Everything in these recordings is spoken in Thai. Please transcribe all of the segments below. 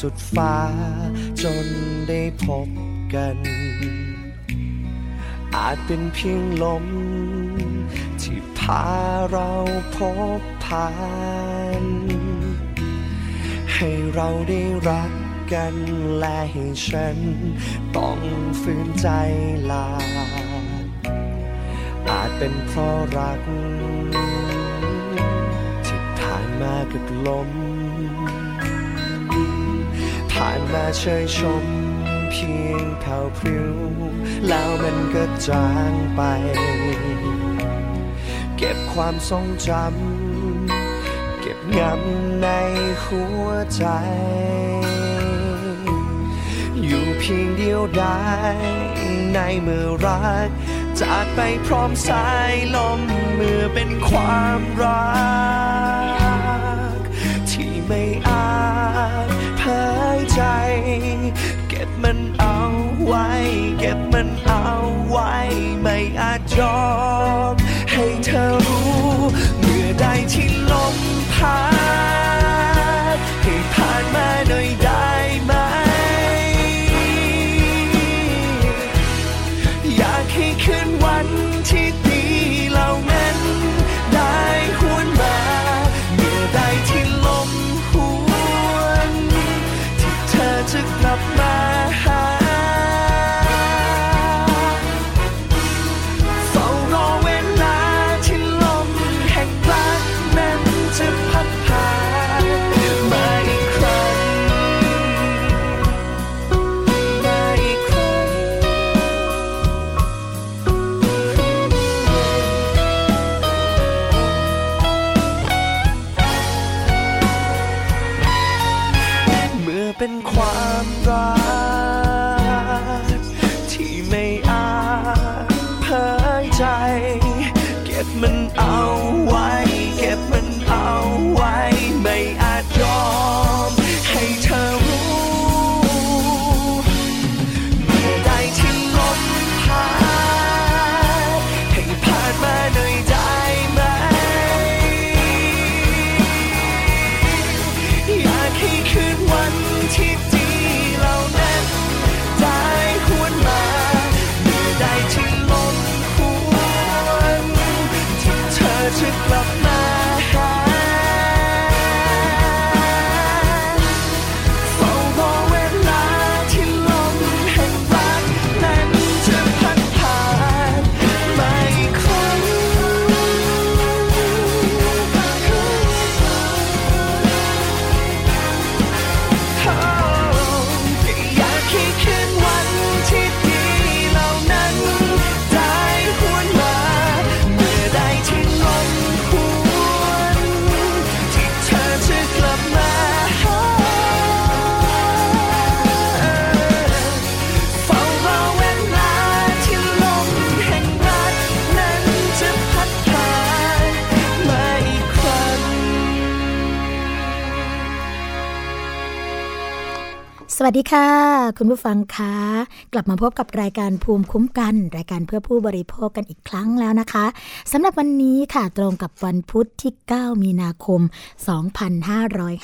สุดฟ้า จนได้พบกัน อาจเป็นเพียงลม ที่พาเราพบผ่าน ให้เราได้รักกันและให้ฉัน ต้องฝืนใจลา อาจเป็นเพราะรัก ที่ผ่านมากับลม ผ่านมาเชยชม เพียงเผาพริ้ว แล้วมันก็จางไป เก็บความทรงจำ เก็บงำในหัวใจ อยู่เพียงเดียวดายในเมื่อรัก จากไปพร้อมสายลมเมื่อเป็นความรัก ที่ไม่อาจ ยใจ เก็บมันเอาไว้ เก็บมันเอาไว้ ไม่อาจยอม ให้เธอรู้ เมื่อใดที่ลมพัด อ สวัสดีค่ะ คุณผู้ฟังคะกลับมาพบกับรายการภูมิคุ้มกัน รายการเพื่อผู้บริโภคกันอีกครั้งแล้วนะคะสำหรับวันนี้ค่ะตรงกับวันพุธที่ 9 มีนาคม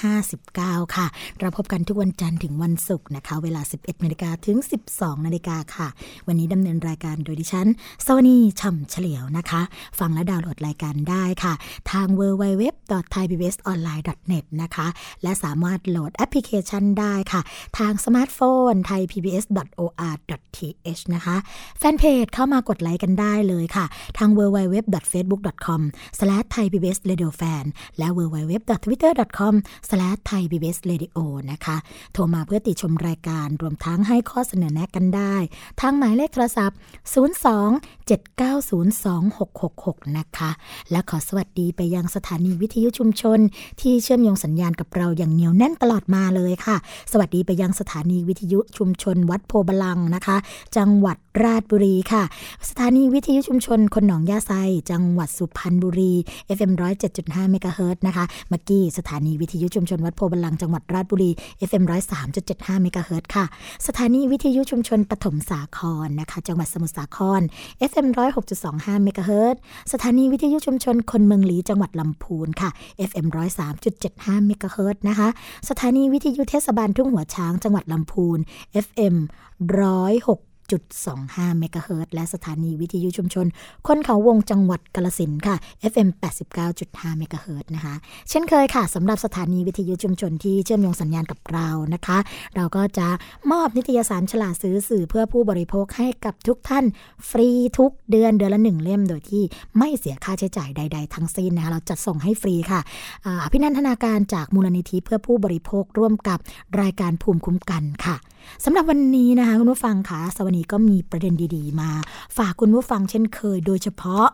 2559 ค่ะ เราพบกันทุกวันจันทร์ถึงวันศุกร์นะคะ เวลา 11นาฬิกาถึง 12นาฬิกาค่ะ วันนี้ดำเนินรายการโดยดิฉันสวนีช่ำเฉลียวนะคะ ฟังและดาวน์โหลดรายการได้ค่ะ ทาง www.thaipbsonline.net นะคะและสามารถโหลดแอปพลิเคชันได้ค่ะทางางสมาร์ทโฟนไทย pbs.or.th นะคะ แฟนเพจเข้ามากดไลค์กันได้เลยค่ะ ทาง www.facebook.com/thaipbsradiofan และ www.twitter.com/thaipbsradio นะคะ โทรมาเพื่อติชมรายการรวมทั้งให้ข้อเสนอแนะกันได้ ทางหมายเลขโทรศัพท์ 02-7902666 นะคะ และขอสวัสดีไปยังสถานีวิทยุชุมชน ที่เชื่อมโยงสัญญาณกับเราอย่างเหนียวแน่นตลอดมาเลยค่ะ สวัสดีไปยังสถานีวิทยุชุมชนวัดโพบาลังนะคะ จังหวัด ราชบุรีค่ะ สถานีวิทยุชุมชนคนหนองยาไซ จังหวัดสุพรรณบุรี FM 107.5เมกะเฮิรต์นะคะมื่อกี้สถานีวิทยุชุมชนวัดโพบาลังจังหวัดราชบุรี FM 103.75เมกะเฮิรต์ค่ะ สถานีวิทยุชุมชนปฐมสาครนะคะ จังหวัดสมุทรสาคร FM 106.25เมกะเฮิรตซ์สถานีวิทยุชุมชนคนเมืองลี้จังหวัดลำพูนค่ะ FM 103.75เมกะเฮิรตซ์นะคะ สถานีวิทยุเทศบาลทุ่งหัวช้างจังหวัดลำพูน FM 106 1.25 เมกะเฮิรตซ์และสถานีวิทยุชุมชน คนเขาวงจังหวัดกาฬสินธุ์ค่ะ FM 89.5 เมกะเฮิรตซ์นะคะ เช่นเคยค่ะสำหรับสถานีวิทยุชุมชนที่เชื่อมโยงสัญญาณกับเรานะคะ เราก็จะมอบนิตยสารฉลาดซื้อสื่อเพื่อผู้บริโภคให้กับทุกท่านฟรีทุกเดือนเดือนละหนึ่งเล่มโดยที่ไม่เสียค่าใช้จ่ายใด ๆ ทั้งสิ้นนะคะเราจัดส่งให้ฟรีค่ะอภินันทนาการจากมูลนิธิเพื่อผู้บริโภคร่วมกับรายการภูมิคุ้มกันค่ะ สำหรับวันนี้นะคะคุณผู้ฟังคะสวัสดีก็มีประเด็นดีๆ มา ฝากคุณผู้ฟังเช่นเคย โดยเฉพาะ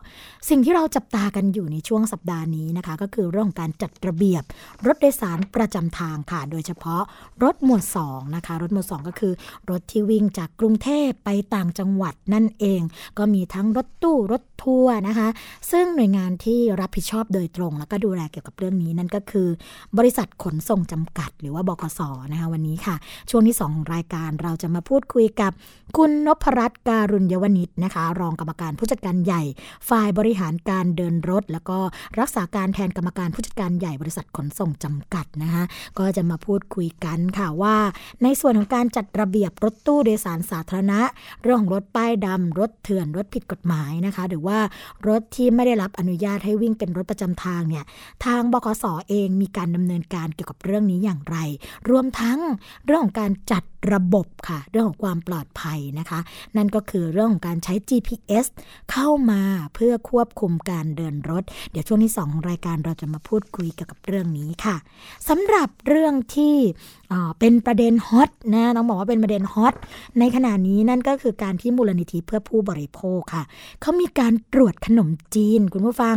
สิ่งที่เราจับตากันอยู่ในช่วงสัปดาห์นี้นะคะ ก็คือเรื่องของการจัดระเบียบ รถโดยสารประจำทางค่ะ โดยเฉพาะรถหมวด2นะคะ รถหมวด 2 ก็คือ รถที่วิ่งจากกรุงเทพไปต่างจังหวัดนั่นเอง ก็มีทั้งรถตู้รถทัวร์นะคะ ซึ่งหน่วยงานที่รับผิดชอบโดยตรง แล้วก็ดูแลเกี่ยวกับเรื่องนี้นั่นก็คือ บริษัทขนส่งจำกัด หรือว่าบกสนะคะวันนี้ค่ะ ช่วงที่2ของรายการเราจะมาพูดคุยกับคุณนพรัตน์การุญยวนิชนะคะ รองกรรมการผู้จัดการใหญ่ ฝ่ายบริหารการเดินรถ แล้วก็รักษาการแทนกรรมการผู้จัดการใหญ่บริษัทขนส่งจำกัดนะคะก็จะมาพูดคุยกันค่ะว่า ในส่วนของการจัดระเบียบรถตู้โดยสารสาธารณะ เรื่องของรถป้ายดำรถเถื่อนรถผิดกฎหมายนะคะ หรือว่ารถที่ไม่ได้รับอนุญาตให้วิ่งเป็นรถประจำทางเนี่ยทางบกสอเองมีการดำเนินการเกี่ยวกับเรื่องนี้อย่างไร รวมทั้งเรื่องของการจัดระบบค่ะ เรื่องของความปลอดภัยนะคะ นั่นก็คือเรื่องของการใช้ GPS เข้ามาเพื่อควบคุมการเดินรถ เดี๋ยวช่วงที่2ของรายการเราจะมาพูดคุยเกี่ยวกับเรื่องนี้ค่ะสำหรับเรื่องที่ เป็นประเด็นฮอตนะต้องบอกว่าเป็นประเด็นฮอตในขณะนี้นั่นก็คือการที่มูลนิธิเพื่อผู้บริโภคค่ะเขามีการตรวจขนมจีนคุณผู้ฟัง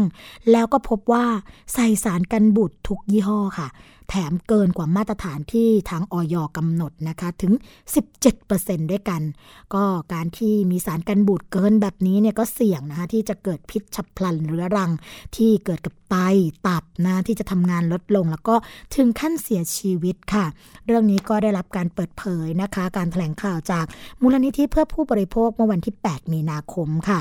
แล้วก็พบว่าใส่สารกันบูดทุกยี่ห้อค่ะ แถมเกินกว่ามาตรฐานที่ทางออยกำหนดนะคะถึง 17%ด้วยกัน ก็การที่มีสารกันบูดเกินแบบนี้เนี่ยก็เสี่ยงนะคะที่จะเกิดพิษฉับพลันเรื้อรังที่เกิดกับไตตับนะที่จะทำงานลดลงแล้วก็ถึงขั้นเสียชีวิตค่ะเรื่องนี้ก็ได้รับการเปิดเผยนะคะ การแถลงข่าวจากมูลนิธิเพื่อผู้บริโภคเมื่อวันที่ 8 มีนาคมค่ะ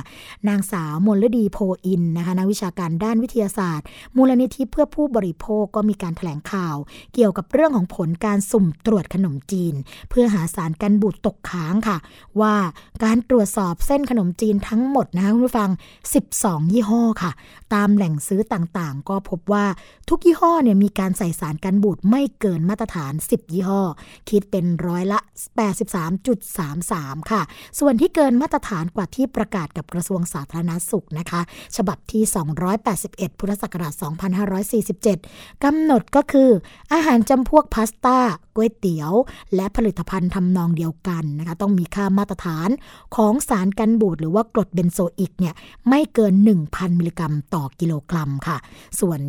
นางสาวมลดีโพอินนะคะนักวิชาการด้านวิทยาศาสตร์ มูลนิธิเพื่อผู้บริโภคก็มีการแถลงข่าว เกี่ยวกับเรื่องของผลการสุ่มตรวจขนมจีน เพื่อหาสารกันบูดตกค้างค่ะ ว่าการตรวจสอบเส้นขนมจีนทั้งหมดนะคะคุณผู้ฟัง 12 ยี่ห้อค่ะ ตามแหล่งซื้อต่างางๆก็พบว่าทุกยี่ห้อเนี่ยมีการใส่สารกันบูดไม่เกินมาตรฐาน 10ยี่ห้อ คิดเป็นร้อยละ 83.33 ค่ะ ส่วนที่เกินมาตรฐานกว่าที่ประกาศกับกระทรวงสาธารณสุขนะคะ ฉบับที่ 281 พุทธศักราช 2547 กำหนดก็คือ อาหารจำพวกพาสต้าก๋วยเตี๋ยว และผลิตภัณฑ์ทำนองเดียวกันนะคะ ต้องมีค่ามาตรฐานของสารกันบูดหรือว่ากรดเบนโซอิกเนี่ยไม่เกิน 1,000 มิลลิกรัมต่อกิโลกรัมค่ะ ส่วน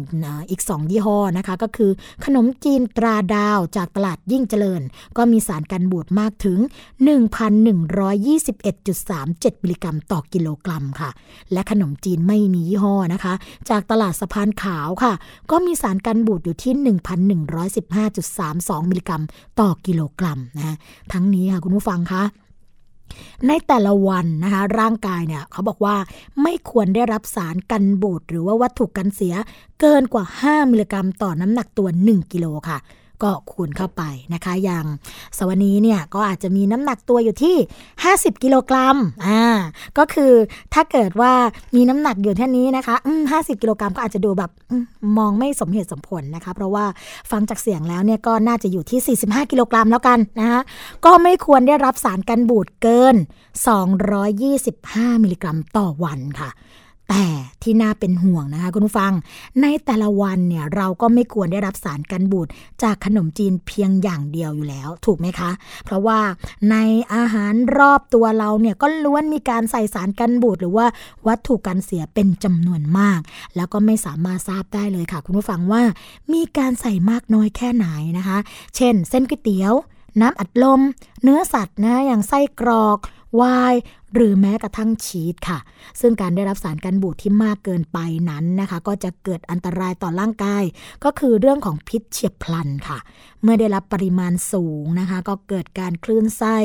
อีก 2 ยี่ห้อนะคะ ก็คือขนมจีนตราดาวจากตลาดยิ่งเจริญ ก็มีสารกันบูดมากถึง 1,121.37มิลลิกรัมต่อกิโลกรัมค่ะ และขนมจีนไม่มียี่ห้อนะคะ จากตลาดสะพานขาวค่ะ ก็มีสารกันบูดอยู่ที่ 1,115.32มิลลิกรัมต่อกิโลกรัมนะทั้งนี้ค่ะคุณผู้ฟังคะในแต่ละวันนะคะร่างกายเนี่ยเขาบอกว่าไม่ควรได้รับสารกันบูดหรือว่าวัตถุกันเสียเกินกว่า 5 มิลลิกรัมต่อน้ำหนักตัว 1 กิโลค่ะ ก็คูณเข้าไปนะคะ อย่างสวนีเนี่ยก็อาจจะมีน้ำหนักตัวอยู่ที่ 50 กิโลกรัมอ่าก็คือถ้าเกิดว่ามีน้ำหนักอยู่แค่นี้นะคะห้าสิบกิโลกรัมก็อาจจะดูแบบมองไม่สมเหตุสมผลนะคะ เพราะว่าฟังจากเสียงแล้วเนี่ยก็น่าจะอยู่ที่ 45 กิโลกรัมแล้วกันนะคะก็ไม่ควรได้รับสารกันบูดเกิน 225 มิลลิกรัมต่อวันค่ะ แต่ที่น่าเป็นห่วงนะคะคุณผู้ฟัง ในแต่ละวันเนี่ยเราก็ไม่ควรได้รับสารกันบูดจากขนมจีนเพียงอย่างเดียวอยู่แล้ว ถูกไหมคะ เพราะว่าในอาหารรอบตัวเราเนี่ยก็ล้วนมีการใส่สารกันบูดหรือว่าวัตถุกันเสียเป็นจำนวนมาก แล้วก็ไม่สามารถทราบได้เลยค่ะ คุณผู้ฟังว่ามีการใส่มากน้อยแค่ไหนนะคะ เช่น เส้นก๋วยเตี๋ยว น้ำอัดลม เนื้อสัตว์นะอย่างไส้กรอก วายหรือแม้กระทั่งชีสค่ะ ซึ่งการได้รับสารกันบูดที่มากเกินไปนั้นนะคะ ก็จะเกิดอันตรายต่อร่างกาย ก็คือเรื่องของพิษเฉียบพลันค่ะ เมื่อได้รับปริมาณสูงนะคะ ก็เกิดการคลื่นไส้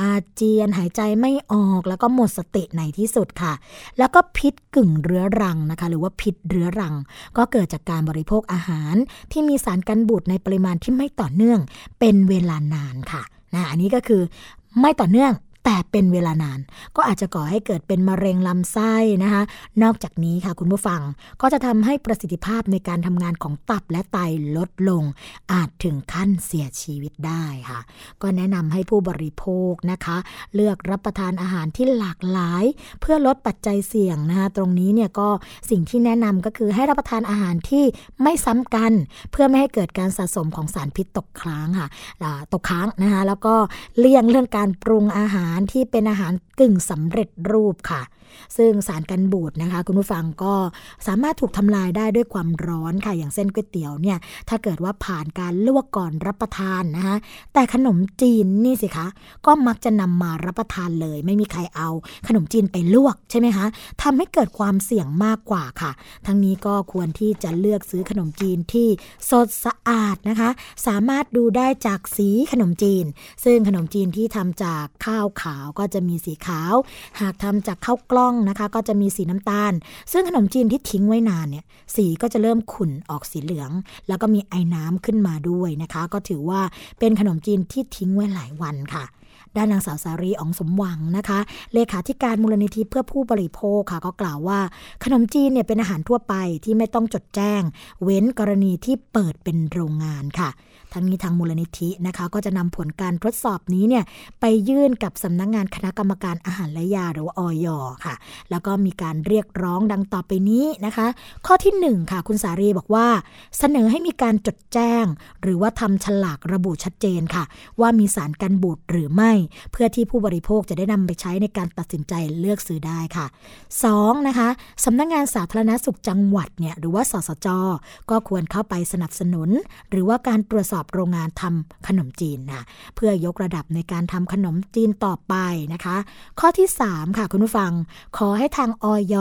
อาเจียนหายใจไม่ออกแล้วก็หมดสติในที่สุดค่ะ แล้วก็พิษกึ่งเรื้อรังนะคะ หรือว่าพิษเรื้อรัง ก็เกิดจากการบริโภคอาหารที่มีสารกันบูดในปริมาณที่ไม่ต่อเนื่อง เป็นเวลานานค่ะนะอันนี้ก็คือไม่ต่อเนื่อง แต่เป็นเวลานาน ก็อาจจะก่อให้เกิดเป็นมะเร็งลำไส้นะคะ นอกจากนี้ค่ะคุณผู้ฟังก็จะทำให้ประสิทธิภาพในการทำงานของตับและไตลดลง อาจถึงขั้นเสียชีวิตได้ค่ะ ก็แนะนำให้ผู้บริโภคนะคะ เลือกรับประทานอาหารที่หลากหลาย เพื่อลดปัจจัยเสี่ยงนะคะตรงนี้เนี่ยก็สิ่งที่แนะนำก็คือให้รับประทานอาหารที่ไม่ซ้ำกัน เพื่อไม่ให้เกิดการสะสมของสารพิษตกค้างค่ะตกค้างนะคะแล้วก็เลี่ยงเรื่องการปรุงอาหารารที่เป็นอาหารกึ่งสำเร็จรูปค่ะ ซึ่งสารกันบูดนะคะ คุณผู้ฟังก็สามารถถูกทำลายได้ด้วยความร้อนค่ะ อย่างเส้นก๋วยเตี๋ยวเนี่ย ถ้าเกิดว่าผ่านการลวกก่อนรับประทานนะคะแต่ขนมจีนนี่สิคะ ก็มักจะนำมารับประทานเลย ไม่มีใครเอาขนมจีนไปลวกใช่ไหมคะทำให้เกิดความเสี่ยงมากกว่าค่ะ ทั้งนี้ก็ควรที่จะเลือกซื้อขนมจีนที่สดสะอาดนะคะ สามารถดูได้จากสีขนมจีน ซึ่งขนมจีนที่ทำจากข้าวขาวก็จะมีสีขาว หากทำจากข้าวกล้องนะคะ ก็จะมีสีน้ำตาล ซึ่งขนมจีนที่ทิ้งไว้นานเนี่ยสีก็จะเริ่มขุ่นออกสีเหลือง แล้วก็มีไอ้น้ำขึ้นมาด้วยนะคะ ก็ถือว่าเป็นขนมจีนที่ทิ้งไว้หลายวันค่ะด้านนางสาวสารีอองสมหวังนะคะ เลขาธิการมูลนิธิเพื่อผู้บริโภคค่ะ ก็กล่าวว่า ขนมจีนเนี่ยเป็นอาหารทั่วไปที่ไม่ต้องจดแจ้ง เว้นกรณีที่เปิดเป็นโรงงานค่ะ ทั้งนี้ทางมูลนิธินะคะ ก็จะนำผลการทดสอบนี้เนี่ยไปยื่นกับสำนักงงานคณะกรรมการอาหารและยาหรือว่าออยค่ะ แล้วก็มีการเรียกร้องดังต่อไปนี้นะคะ ข้อที่ 1 ค่ะ คุณสารีบอกว่า เสนอให้มีการจดแจ้ง หรือว่าทำฉลากระบุชัดเจนค่ะ ว่ามีสารกันบูดหรือไม่ เพื่อที่ผู้บริโภคจะได้นำไปใช้ในการตัดสินใจเลือกซื้อได้ค่ะ 2. นะคะสำนักงงานสาธารณสุขจังหวัดเนี่ยหรือว่าสสจ ก็ควรเข้าไปสนับสนุน หรือว่าการตรวจสอบอบโรงงานทำขนมจีนนะเพื่อยกระดับในการทำขนมจีนต่อไปนะคะ ข้อที่ 3 ค่ะคุณผู้ฟัง ขอให้ทางออย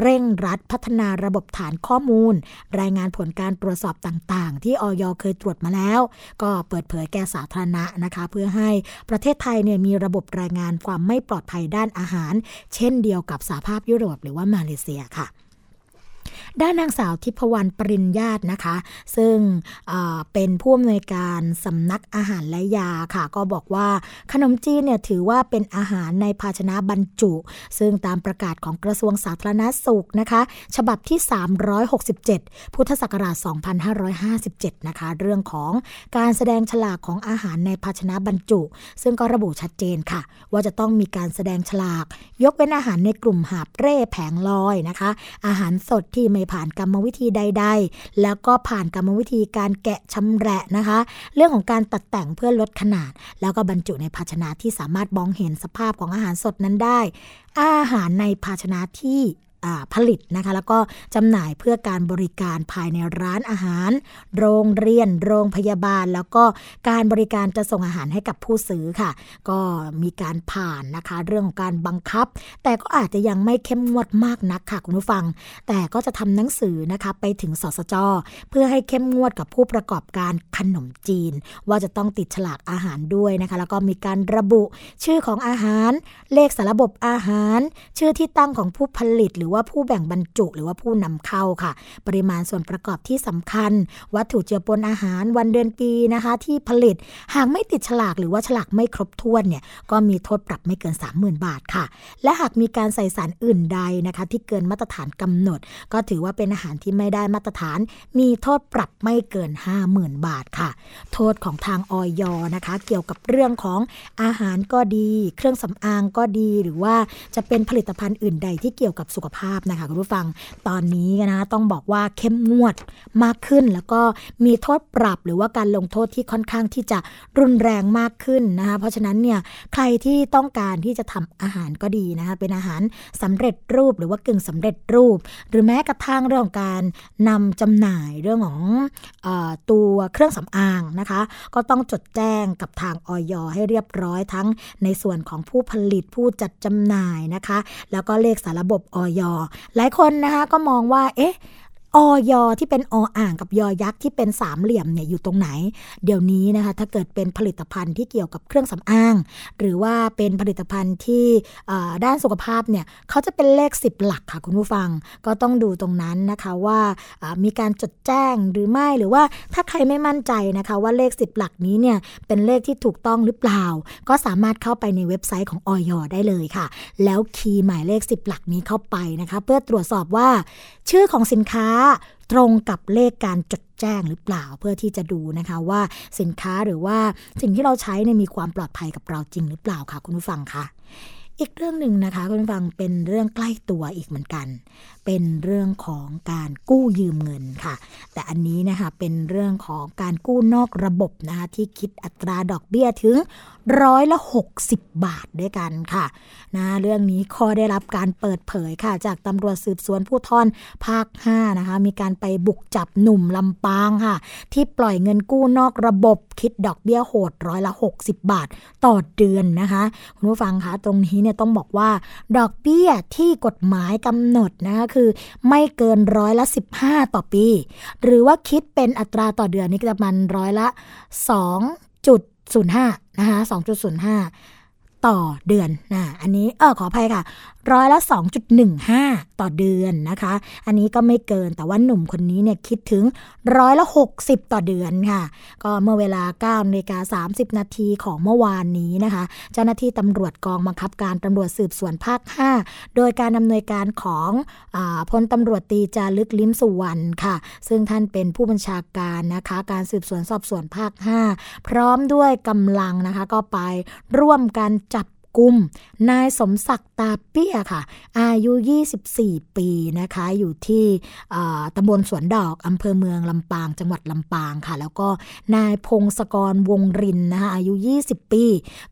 เร่งรัดพัฒนาระบบฐานข้อมูล รายงานผลการตรวจสอบต่างๆ ที่ออยเคยตรวจมาแล้ว ก็เปิดเผยแก่สาธารณะนะคะ เพื่อให้ประเทศไทยเนี่ยมีระบบรายงานความไม่ปลอดภัยด้านอาหาร เช่นเดียวกับสหภาพยุโรปหรือว่ามาเลเซียค่ะ ด้านนางสาวทิพวรรณปริญญาตนะคะ ซึ่งเป็นผู้อำนวยการสำนักอาหารและยาค่ะ ก็บอกว่าขนมจีนเนี่ยถือว่าเป็นอาหารในภาชนะบรรจุ ซึ่งตามประกาศของกระทรวงสาธารณาสุขนะคะ ฉบับที่ 367 พุทธศักราช 2557 นะคะ เรื่องของการแสดงฉลากของอาหารในภาชนะบรรจุ ซึ่งก็ระบุชัดเจนค่ะ ว่าจะต้องมีการแสดงฉลาก ยกเว้นอาหารในกลุ่มหาบเร่แผงลอยนะคะ อาหารสดที่ไม่ผ่านกรรมวิธีใด ๆ แล้วก็ผ่านกรรมวิธีการแกะชำแหละนะคะ เรื่องของการตัดแต่งเพื่อลดขนาด แล้วก็บรรจุในภาชนะที่สามารถมองเห็นสภาพของอาหารสดนั้นได้ อาหารในภาชนะที่ ผลิตนะคะแล้วก็จำหน่ายเพื่อการบริการภายในร้านอาหาร โรงเรียน โรงพยาบาล แล้วก็การบริการจะส่งอาหารให้กับผู้ซื้อค่ะ ก็มีการผ่านนะคะเรื่องของการบังคับ แต่ก็อาจจะยังไม่เข้มงวดมากนักค่ะคุณผู้ฟัง แต่ก็จะทำหนังสือนะคะไปถึงสสจ เพื่อให้เข้มงวดกับผู้ประกอบการขนมจีน ว่าจะต้องติดฉลากอาหารด้วยนะคะ แล้วก็มีการระบุชื่อของอาหาร เลขสารบบอาหาร ชื่อที่ตั้งของผู้ผลิตหรือว่าผู้แบ่งบรรจุหรือว่าผู้นำเข้าค่ะ ปริมาณส่วนประกอบที่สำคัญ วัตถุเจือปนอาหารวันเดือนปีนะคะ ที่ผลิตหากไม่ติดฉลากหรือว่าฉลากไม่ครบถ้วนเนี่ยก็มีโทษปรับไม่เกิน 30,000 บาทค่ะ และหากมีการใส่สารอื่นใดนะคะ ที่เกินมาตรฐานกำหนด ก็ถือว่าเป็นอาหารที่ไม่ได้มาตรฐาน มีโทษปรับไม่เกิน 50,000 บาทค่ะ โทษของทางออยนะคะ เกี่ยวกับเรื่องของอาหารก็ดี เครื่องสำอางก็ดีหรือว่าจะเป็นผลิตภัณฑ์อื่นใดที่เกี่ยวกับสุขภาพนะคะคุณผู้ฟังตอนนี้นะต้องบอกว่าเข้มงวดมากขึ้น แล้วก็มีโทษปรับหรือว่าการลงโทษที่ค่อนข้างที่จะรุนแรงมากขึ้นนะคะเพราะฉะนั้นเนี่ยใครที่ต้องการที่จะทำอาหารก็ดีนะคะเป็นอาหารสำเร็จรูปหรือว่ากึ่งสำเร็จรูป หรือแม้กระทั่งเรื่องของการนำจำหน่ายเรื่องของอตัวเครื่องสำอางนะคะ ก็ต้องจดแจ้งกับทางออยให้เรียบร้อยทั้งในส่วนของผู้ผลิตผู้จัดจำหน่ายนะคะ แล้วก็เลขสารระบบออยหลายคนนะคะก็มองว่า เอ๊ะ ออยที่เป็นออ่างกับยอยักษ์ที่เป็นสามเหลี่ยมเนี่ยอยู่ตรงไหน เดี๋ยวนี้นะคะถ้าเกิดเป็นผลิตภัณฑ์ที่เกี่ยวกับเครื่องสำอาง หรือว่าเป็นผลิตภัณฑ์ที่ด้านสุขภาพเนี่ยเขาจะเป็นเลข 10 หลักค่ะคุณผู้ฟังก็ต้องดูตรงนั้นนะคะว่ามีการจดแจ้งหรือไม่หรือว่าถ้าใครไม่มั่นใจนะคะว่าเลข 10 หลักนี้เนี่ยเป็นเลขที่ถูกต้องหรือเปล่า ก็สามารถเข้าไปในเว็บไซต์ของออยได้เลยค่ะ แล้วคีย์หมายเลข 10 หลักนี้เข้าไปนะคะเพื่อตรวจสอบว่า ชื่อของสินค้าตรงกับเลขการจดแจ้งหรือเปล่าเพื่อที่จะดูนะคะว่าสินค้าหรือว่าสิ่งที่เราใช้เนี่ยมีความปลอดภัยกับเราจริงหรือเปล่าค่ะคุณผู้ฟังคะ อีกเรื่องหนึ่งนะคะคุณผู้ฟังเป็นเรื่องใกล้ตัวอีกเหมือนกัน เป็นเรื่องของการกู้ยืมเงินค่ะ แต่อันนี้นะคะเป็นเรื่องของการกู้นอกระบบนะคะที่คิดอัตราดอกเบี้ยถึงร้อยละ60 บาทด้วยกันค่ะนะเรื่องนี้ข้อได้รับการเปิดเผยค่ะ จากตำรวจสืบสวนผู้ทอนภาค 5 นะคะ มีการไปบุกจับหนุ่มลำปางค่ะ ที่ปล่อยเงินกู้นอกระบบคิดดอกเบี้ยโหดร้อยละ60 บาท ต่อเดือนนะคะคุณผู้ฟังคะตรงนี้เนี่ยต้องบอกว่า ดอกเบี้ยที่กฎหมายกำหนดนะคะคือ ไม่เกินร้อยละ 15 ต่อปี หรือว่าคิดเป็นอัตราต่อเดือนนี่จะมันร้อยละ2จุด0.05 นะคะ2.05 ต่อเดือนนะอันนี้เออขออภัยค่ะ ร้อยละ 2.15 ต่อเดือนนะคะ อันนี้ก็ไม่เกินแต่ว่าหนุ่มคนนี้เนี่ยคิดถึงร้อยละ 60 ต่อเดือนค่ะ ก็เมื่อเวลา9นาฬิกา30 นาทีของเมื่อวานนี้นะคะ เจ้าหน้าที่ตำรวจกองบังคับการตำรวจสืบสวนภาค 5 โดยการดำเนินการของอพลตำรวจตีจารึกลิ้มสุวรรณค่ะ ซึ่งท่านเป็นผู้บัญชาการนะคะ การสืบสวนสอบสวนภาค 5 พร้อมด้วยกำลังนะคะก็ไปร่วมกันจับ กุม นายสมศักดิ์ตาเปี้ยค่ะ อายุ 24 ปีนะคะ อยู่ที่ตำบลสวนดอกอำเภอเมืองลำปาง จังหวัดลำปางค่ะ แล้วก็นายพงศกรวงรินนะคะ อายุ 20 ปี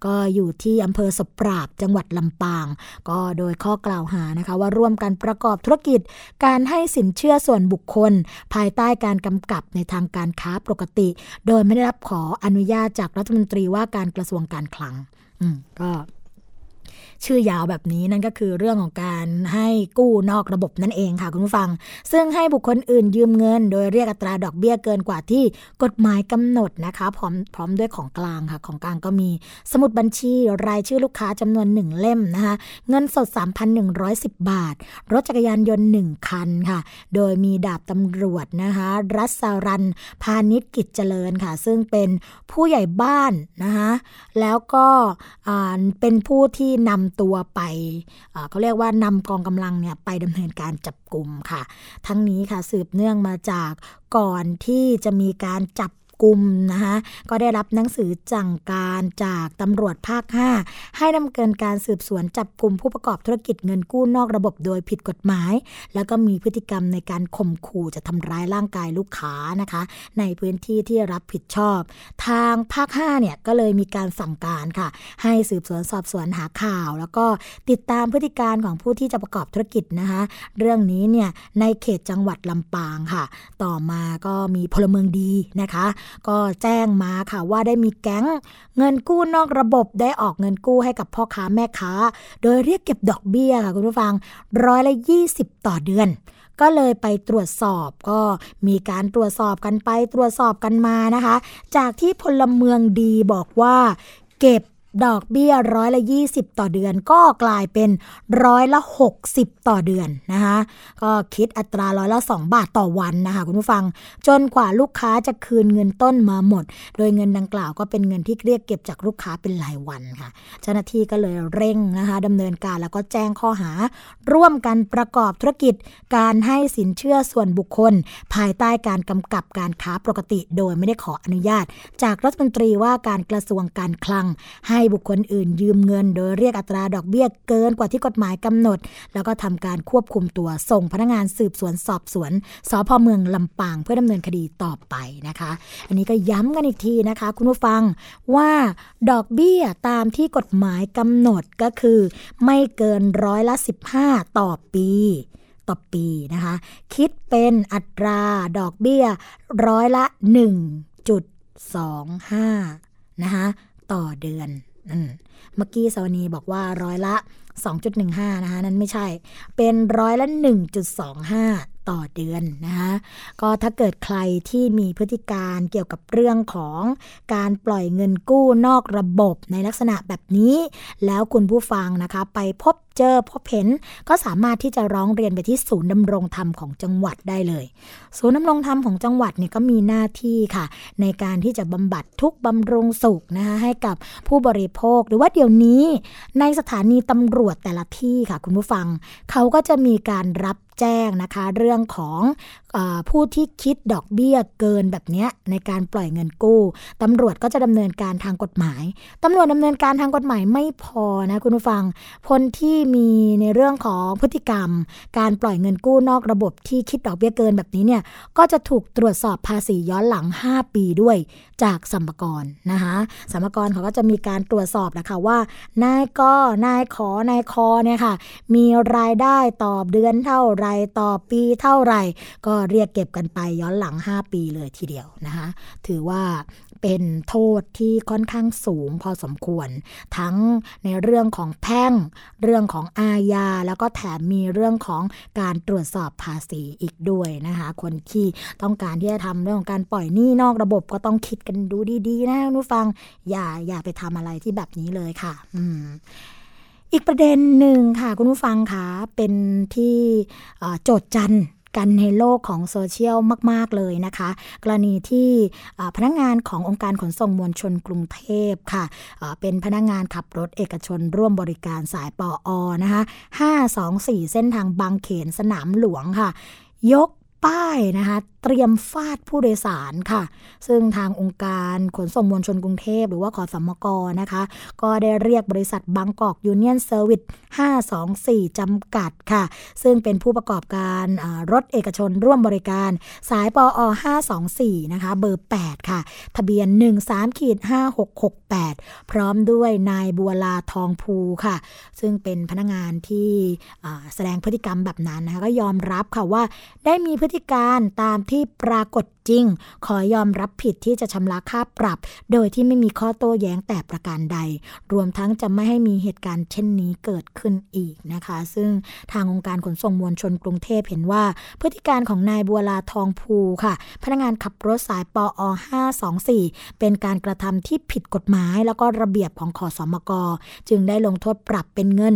ก็อยู่ที่อำเภอสปราบ จังหวัดลำปาง ก็โดยข้อกล่าวหานะคะว่าร่วมกันประกอบธุรกิจ การให้สินเชื่อส่วนบุคคล ภายใต้การกำกับในทางการค้าปกติ โดยไม่ได้รับขออนุญาตจากรัฐมนตรีว่าการกระทรวงการคลัง อืม ก็ ชื่อยาวแบบนี้นั่นก็คือเรื่องของการให้กู้นอกระบบนั่นเองค่ะคุณผู้ฟัง ซึ่งให้บุคคลอื่นยืมเงิน โดยเรียกอัตราดอกเบี้ยเกินกว่าที่กฎหมายกำหนดนะคะ พร้อมพร้อมด้วยของกลางค่ะ ของกลางก็มี สมุดบัญชีรายชื่อลูกค้าจำนวนหนึ่งเล่มนะคะ เงินสด 3,110 บาท รถจักรยานยนต์ 1 คันค่ะ โดยมีดาบตำรวจนะคะ รัศรันพาณิชกิจเจริญค่ะ ซึ่งเป็นผู้ใหญ่บ้านนะคะแล้วก็เป็นผู้ที่นำตัวไปเขาเรียกว่านำกองกำลังเนี่ยไปดำเนินการจับกลุ่มค่ะ ทั้งนี้ค่ะสืบเนื่องมาจากก่อนที่จะมีการจับ กุมนะคะก็ได้รับหนังสือจังการจากตำรวจภาค 5 ให้ดำเนินการสืบสวนจับกลุ่มผู้ประกอบธุรกิจเงินกู้นอกระบบโดยผิดกฎหมาย แล้วก็มีพฤติกรรมในการข่มขู่จะทำร้ายร่างกายลูกค้านะคะ ในพื้นที่ที่รับผิดชอบ ทางภาค5เนี่ยก็เลยมีการสั่งการค่ะ ให้สืบสวนสอบสวนหาข่าว แล้วก็ติดตามพฤติการของผู้ที่จะประกอบธุรกิจนะคะ เรื่องนี้เนี่ยในเขตจังหวัดลำปางค่ะ ต่อมาก็มีพลเมืองดีนะคะก็แจ้งมาค่ะว่าได้มีแก๊ง เงินกู้นอกระบบได้ออกเงินกู้ให้กับพ่อค้าแม่ค้า โดยเรียกเก็บดอกเบี้ยค่ะคุณผู้ฟังร้อยละ20 ต่อเดือนก็เลยไปตรวจสอบก็มีการตรวจสอบกันไปตรวจสอบกันมานะคะ จากที่พลเมืองดีบอกว่า เก็บ ดอกเบี้ยร้อยละ 20 ต่อเดือนก็กลายเป็นร้อยละ 60 ต่อเดือนนะคะก็คิดอัตราร้อยละ 2 บาทต่อวันนะคะคุณผู้ฟัง จนกว่าลูกค้าจะคืนเงินต้นมาหมด โดยเงินดังกล่าวก็เป็นเงินที่เรียกเก็บจากลูกค้าเป็นรายวันค่ะ เจ้าหน้าที่ก็เลยเร่งนะคะดำเนินการแล้วก็แจ้งข้อหา ร่วมกันประกอบธุรกิจ การให้สินเชื่อส่วนบุคคล ภายใต้การกำกับการค้าปกติ โดยไม่ได้ขออนุญาต จากรัฐมนตรีว่าการกระทรวงการคลังให้ให้บุคคลอื่นยืมเงิน โดยเรียกอัตราดอกเบี้ยเกินกว่าที่กฎหมายกำหนด แล้วก็ทำการควบคุมตัวส่งพนักงานสืบสวนสอบสวนสพเมืองลำปาง เพื่อดำเนินคดีต่อไปนะคะ อันนี้ก็ย้ำกันอีกทีนะคะ คุณผู้ฟังว่าดอกเบี้ยตามที่กฎหมายกำหนดก็คือ ไม่เกินร้อยละ 15 ต่อปีต่อปีนะคะ คิดเป็นอัตราดอกเบี้ยร้อยละ 1.25นะคะต่อเดือน เมื่อกี้สวนีบอกว่าร้อยละ 2.15 นะคะ นั้นไม่ใช่ เป็นร้อยละ 1.25 ต่อเดือนนะคะก็ถ้าเกิดใครที่มีพฤติการเกี่ยวกับเรื่องของการปล่อยเงินกู้นอกระบบในลักษณะแบบนี้ แล้วคุณผู้ฟังนะคะไปพบเจอพบเห็นก็สามารถที่จะร้องเรียนไปที่ศูนย์ดำรงธรรมของจังหวัดได้เลย ศูนย์ดำรงธรรมของจังหวัดเนี่ยก็มีหน้าที่ค่ะ ในการที่จะบำบัดทุกบำรุงสุขนะคะให้กับผู้บริโภคหรือว่าเดี๋ยวนี้ ในสถานีตำรวจแต่ละที่ค่ะ คุณผู้ฟังเขาก็จะมีการรับ แจ้งนะคะ เรื่องของ ผู้ที่คิดดอกเบี้ยเกินแบบนี้ในการปล่อยเงินกู้ตำรวจก็จะดำเนินการทางกฎหมายตำรวจดำเนินการทางกฎหมายไม่พอนะคุณผู้ฟังคนที่มีในเรื่องของพฤติกรรม การปล่อยเงินกู้นอกระบบที่คิดดอกเบี้ยเกินแบบนี้เนี่ยก็จะถูกตรวจสอบภาษีย้อนหลัง 5 ปีด้วยจากสัมภาระนะคะสัมภาระเขาก็จะมีการตรวจสอบนะคะว่านายกนายขอนายคอเนี่ยค่ะมีรายได้ต่อเดือนเท่าไรต่อปีเท่าไรก็เรียกเก็บกันไปย้อนหลัง 5 ปีเลยทีเดียวนะคะถือว่าเป็นโทษที่ค่อนข้างสูงพอสมควร ทั้งในเรื่องของแพ่ง เรื่องของอาญา แล้วก็แถมมีเรื่องของการตรวจสอบภาษีอีกด้วยนะคะคนที่ต้องการที่จะทำเรื่องของการปล่อยหนี้นอกระบบก็ต้องคิดกันดูดีๆ นะนุฟัง อย่าอย่าไปทำอะไรที่แบบนี้เลยค่ะ อืมอีกประเด็นหนึ่งค่ะ คุณผู้ฟังคะเป็นที่โจทย์จัน กันในโลกของโซเชียลมาก ๆ เลยนะคะ กรณีที่พนักงานขององค์การขนส่งมวลชนกรุงเทพค่ะ เป็นพนักงานขับรถเอกชนร่วมบริการสายปออนะคะ524 เส้นทางบางเขนสนามหลวงค่ะ ยกป้ายนะคะเตรียมฟาดผู้โดยสารค่ะ ซึ่งทางองค์การขนส่งมวลชนกรุงเทพหรือว่าขสมก.นะคะ ก็ได้เรียกบริษัทบางกอกยูเนียนเซอร์วิส524 จำกัดค่ะ ซึ่งเป็นผู้ประกอบการรถเอกชนร่วมบริการ สายปอ 524 นะคะ เบอร์ 8 ค่ะ ทะเบียน 13ขีด5668 พร้อมด้วยนายบัวลาทองภูค่ะ ซึ่งเป็นพนักงานที่แสดงพฤติกรรมแบบนั้นนะคะก็ยอมรับค่ะว่าได้มีพฤติการตามที่ปรากฏจริง ขอยอมรับผิดที่จะชำระค่าปรับ โดยที่ไม่มีข้อโต้แย้งแต่ประการใด รวมทั้งจะไม่ให้มีเหตุการณ์เช่นนี้เกิดขึ้นอีกนะคะ ซึ่งทางองค์การขนส่งมวลชนกรุงเทพเห็นว่า พฤติการของนายบัวลาทองภูค่ะ พนักงานขับรถสายปอ524 เป็นการกระทำที่ผิดกฎหมาย แล้วก็ระเบียบของขอสมก จึงได้ลงโทษปรับเป็นเงิน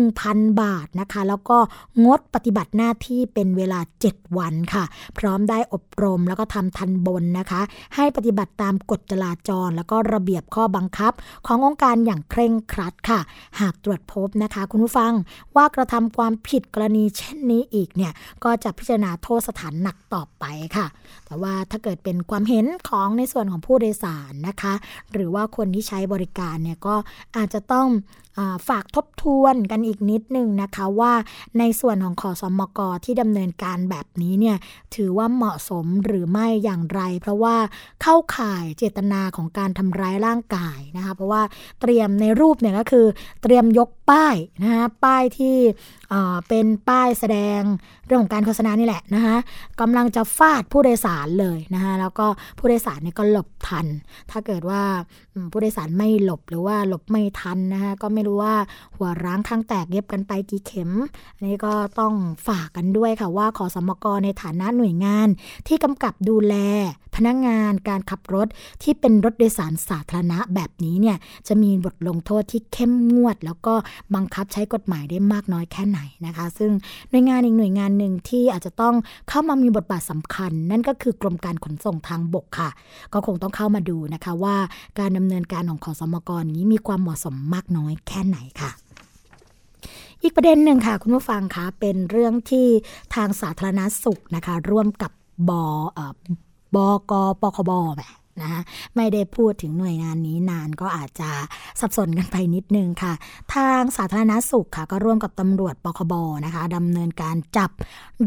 1,000 บาทนะคะ แล้วก็งดปฏิบัติหน้าที่เป็นเวลา 7 วันค่ะ พร้อมได้อบรม แล้วก็ทำทันบนนะคะ ให้ปฏิบัติตามกฎจราจร แล้วก็ระเบียบข้อบังคับ ขององค์การอย่างเคร่งครัดค่ะ หากตรวจพบนะคะ คุณผู้ฟังว่ากระทำความผิดกรณีเช่นนี้อีกเนี่ยก็จะพิจารณาโทษสถานหนักต่อไปค่ะ แต่ว่าถ้าเกิดเป็นความเห็นของในส่วนของผู้โดยสารนะคะ หรือว่าคนที่ใช้บริการเนี่ยก็อาจจะต้อง ฝากทบทวนกันอีกนิดนึงนะคะว่าในส่วนของขอสมกที่ดำเนินการแบบนี้เนี่ยถือว่าเหมาะสมหรือไม่อย่างไร เพราะว่าเข้าข่ายเจตนาของการทำร้ายร่างกายนะคะเพราะว่าเตรียมในรูปเนี่ยก็คือเตรียมยกป้ายนะคะป้ายที่เป็นป้ายแสดงเรื่องของการโฆษณานี่แหละนะคะกำลังจะฟาดผู้โดยสารเลยนะคะแล้วก็ผู้โดยสารเนี่ยก็หลบทัน ถ้าเกิดว่าผู้โดยสารไม่หลบหรือว่าหลบไม่ทันนะคะก็ไม่รู้ว่าหัวร้างข้างแตกเย็บกันไปกี่เข็ม อันนี้ก็ต้องฝากกันด้วยค่ะว่าขอสมกในฐานะหน่วยงาน ที่กำกับดูแลพนักงงานการขับรถที่เป็นรถโดยสารสาธารณะแบบนี้เนี่ยจะมีบทลงโทษที่เข้มงวด แล้วก็บังคับใช้กฎหมายได้มากน้อยแค่ไหนนะคะ ซึ่งหน่วยงานอีกหน่วยงานหนึ่งที่อาจจะต้องเข้ามามีบทบาทสำคัญ นั่นก็คือกรมการขนส่งทางบกค่ะ ก็คงต้องเข้ามาดูนะคะว่าการดำเนินการของขอสมกนี้มีความเหมาะสมมากน้อยแค่ไหนค่ะอีกประเด็นหนึ่งค่ะคุณผู้ฟังคะเป็นเรื่องที่ทางสาธารณสุขนะคะ ร่วมกับบบอกปคบแบบ นะคะไม่ได้พูดถึงหน่วยงานนี้นานก็อาจจะสับสนกันไปนิดนึงค่ะ ทางสาธารณสุขค่ะ ก็ร่วมกับตำรวจปคบนะคะดำเนินการจับ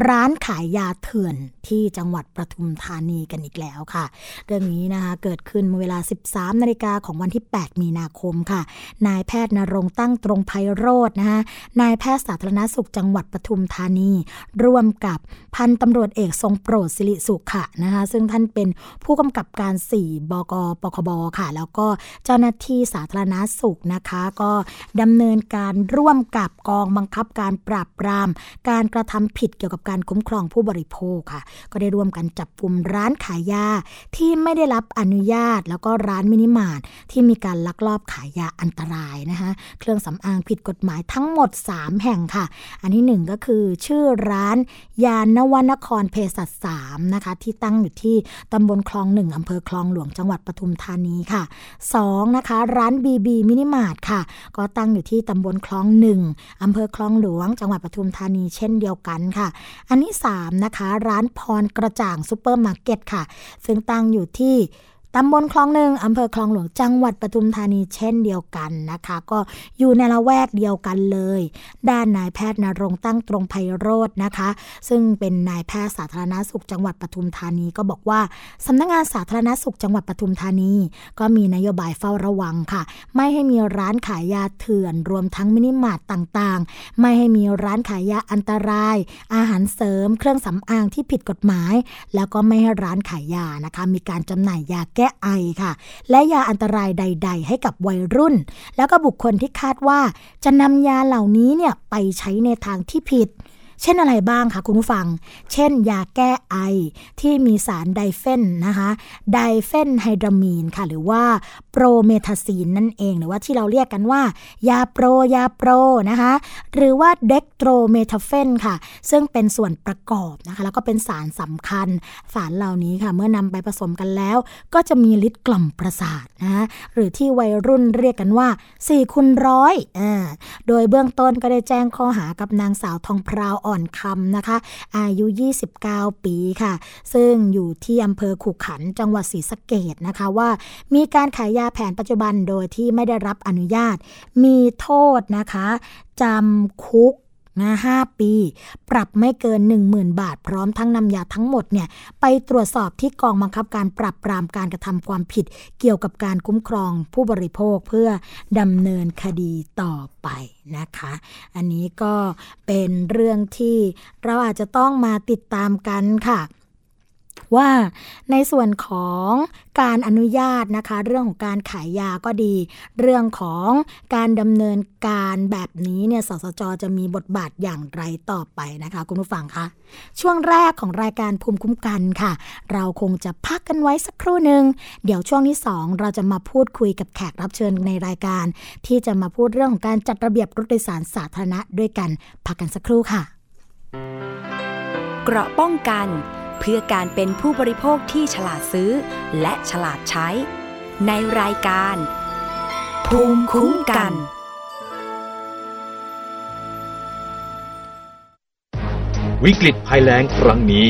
ร้านขายยาเถื่อนที่จังหวัดปทุมธานีกันอีกแล้วค่ะ เรื่องนี้นะคะเกิดขึ้นเวลา 13 นาฬิกาของวันที่ 8 มีนาคมค่ะ นายแพทย์นรงตั้งตรงไพโรจน์นะคะนายแพทย์สาธารณสุขจังหวัดปทุมธานี ร่วมกับพันตำรวจเอกทรงโปรดสิริสุขะนะคะซึ่งท่านเป็นผู้กำกับการ4บกปคบค่ะ แล้วก็เจ้าหน้าที่สาธารณาสุขนะคะ ก็ดำเนินการร่วมกับกองบังคับการปราบปราม การกระทำผิดเกี่ยวกับการคุ้มครองผู้บริโภคค่ะ ก็ได้ร่วมกันจับกลุ่มร้านขายยาที่ไม่ได้รับอนุญาต แล้วก็ร้านมินิมาร์ทที่มีการลักลอบขายยาอันตรายนะคะเครื่องสำอางผิดกฎหมายทั้งหมด 3 แห่งค่ะ อันที่ 1 ก็คือชื่อร้านยานวนครเภสัชสามนะคะที่ตั้งอยู่ที่ตำบลคลองหนึ่งอำเภอคลองหลวงจังหวัดปทุมธานีค่ะ 2. นะคะ ร้านบีบีมินิมาร์ทค่ะ ก็ตั้งอยู่ที่ตำบลคลองหนึ่งอำเภอคลองหลวง จังหวัดปทุมธานีเช่นเดียวกันค่ะ อันที่3นะคะ ร้านพรกระจ่างซูเปอร์มาร์เก็ตค่ะ ซึ่งตั้งอยู่ที่ ตำบลคลองหนึ่งอำเภอคลองหลวงจังหวัดปทุมธานีเช่นเดียวกันนะคะ ก็อยู่ในละแวกเดียวกันเลย ด้านนายแพทย์ณรงค์ตั้งตรงไพโรจน์นะคะ ซึ่งเป็นนายแพทย์สาธารณสุขจังหวัดปทุมธานีก็บอกว่าสำนักงงานสาธารณสุขจังหวัดปทุมธานี ก็มีนโยบายเฝ้าระวังค่ะ ไม่ให้มีร้านขายยาเถื่อน รวมทั้งมินิมาร์ตต่างๆ ไม่ให้มีร้านขายยาอันตราย อาหารเสริม เครื่องสำอางที่ผิดกฎหมาย แล้วก็ไม่ให้ร้านขายยานะคะ มีการจำหน่ายยาแก้ไอค่ะ และยาอันตรายใด ๆ ให้กับวัยรุ่น แล้วก็บุคคลที่คาดว่าจะนำยาเหล่านี้เนี่ยไปใช้ในทางที่ผิด เช่นอะไรบ้างคะคุณผู้ฟัง เช่น ยาแก้ไอที่มีสารไดเฟนนะคะไดเฟนไฮดรามีนค่ะ หรือว่าโปรเมทาซีนนั่นเองหรือว่าที่เราเรียกกันว่า ยาโปรยาโปรนะคะหรือว่าเดกซ์โตรเมทอร์แฟนค่ะ ซึ่งเป็นส่วนประกอบนะคะ แล้วก็เป็นสารสำคัญ สารเหล่านี้ค่ะ เมื่อนำไปผสมกันแล้ว ก็จะมีฤทธิ์กล่อมประสาทนะหรือที่วัยรุ่นเรียกกันว่า4คูณร้อยอ่าโดยเบื้องต้นก็ได้แจ้งข้อหากับนางสาวทองพราวอ่อนคำนะคะ อายุ 29 ปีค่ะ ซึ่งอยู่ที่อำเภอขุขันจังหวัดศรีสะเกดนะคะว่ามีการขายยาแผนปัจจุบันโดยที่ไม่ได้รับอนุญาต มีโทษนะคะจำคุก นะ5ปี ปรับไม่เกิน 10,000 บาท พร้อมทั้งนำยาทั้งหมดเนี่ยไปตรวจสอบที่กองบังคับการปรับปรามการกระทำความผิด เกี่ยวกับการคุ้มครองผู้บริโภคเพื่อดำเนินคดีต่อไปนะคะ อันนี้ก็เป็นเรื่องที่เราอาจจะต้องมาติดตามกันค่ะ ว่าในส่วนของการอนุญาตนะคะ เรื่องของการขายยาก็ดี เรื่องของการดำเนินการแบบนี้เนี่ยสสจจะมีบทบาทอย่างไรต่อไปนะคะ คุณผู้ฟังคะช่วงแรกของรายการภูมิคุ้มกันค่ะ เราคงจะพักกันไว้สักครู่หนึ่งเดี๋ยวช่วงที่ 2 เราจะมาพูดคุยกับแขกรับเชิญในรายการ ที่จะมาพูดเรื่องของการจัดระเบียบรถโดยสารสาธารณะด้วยกันพักกันสักครู่ค่ะ เกราะป้องกัน เพื่อการเป็นผู้บริโภคที่ฉลาดซื้อ และฉลาดใช้ ในรายการ ภูมิคุ้มกัน วิกฤตภัยแล้งครั้งนี้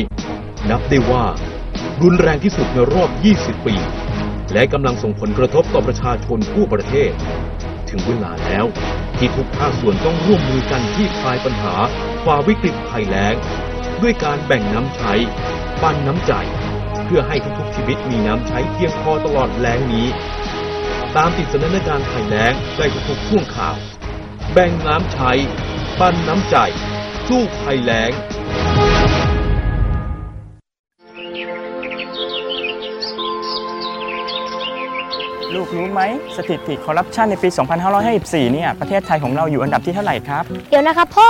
นับได้ว่า รุนแรงที่สุดในรอบ 20 ปี และกำลังส่งผลกระทบต่อประชาชนทั่วประเทศ ถึงเวลาแล้วที่ทุกภาคส่วนต้องร่วมมือกันที่คลายปัญหาฝ่าวิกฤตภัยแล้ง ด้วยการแบ่งน้ำใช้ ปันน้ำใจ เพื่อให้ทุกๆชีวิตมีน้ำใช้เพียงพอตลอดแล้งนี้ ตามติดสถานการณ์ภัยแล้งได้ทุกๆช่วงข่าว แบ่งน้ำใช้ ปันน้ำใจ สู้ภัยแล้งลูกรู้ไหมสถิติคอร์รัปชันในปี 2554 เนี่ย ประเทศไทยของเราอยู่อันดับที่เท่าไหร่ครับ เดี๋ยวนะครับพ่อ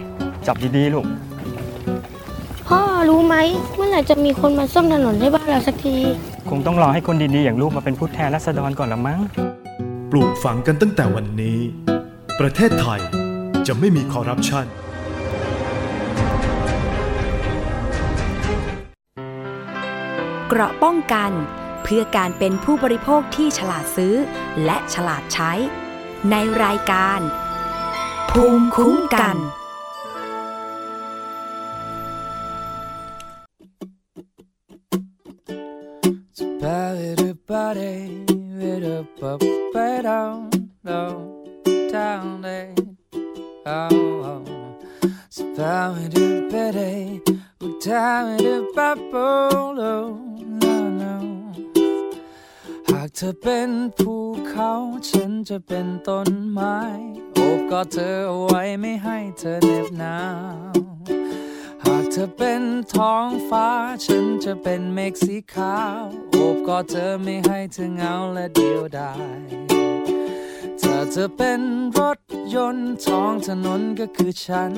จับดีๆลูก พ่อรู้ไหมเมื่อไหร่จะมีคนมาซ่อมถนนให้บ้านเราสักที คงต้องรอให้คนดีๆอย่างลูกมาเป็นผู้แทนรัษฎรก่อนละมั้ง ปลูกฝังกันตั้งแต่วันนี้ ประเทศไทยจะไม่มีคอร์รัปชันเกราะป้องกันเพื่อการเป็นผู้บริโภคที่ฉลาดซื้อ และฉลาดใช้ ในรายการ ภูมิคุ้มกัน Ba-da-ba-da, ba-da-ba-ba-dum, dum, down there. Oh, oh. Ba-da-ba-da, ba-da-ba-ba-ba, no, no. หากเธอเป็นภูเขาฉันจะเป็นต้นไม้ โอบกอดเธอเอาไว้ไม่ให้เธอเหน็บหนาว หากเธอเป็นท้องฟ้า ฉันจะเป็นเมฆสีขาว โอบกอดเธอไม่ให้เธอเหงาและเดียวดาย ถ้าเธอเป็นรถยนต์ท้องถนนก็คือฉัน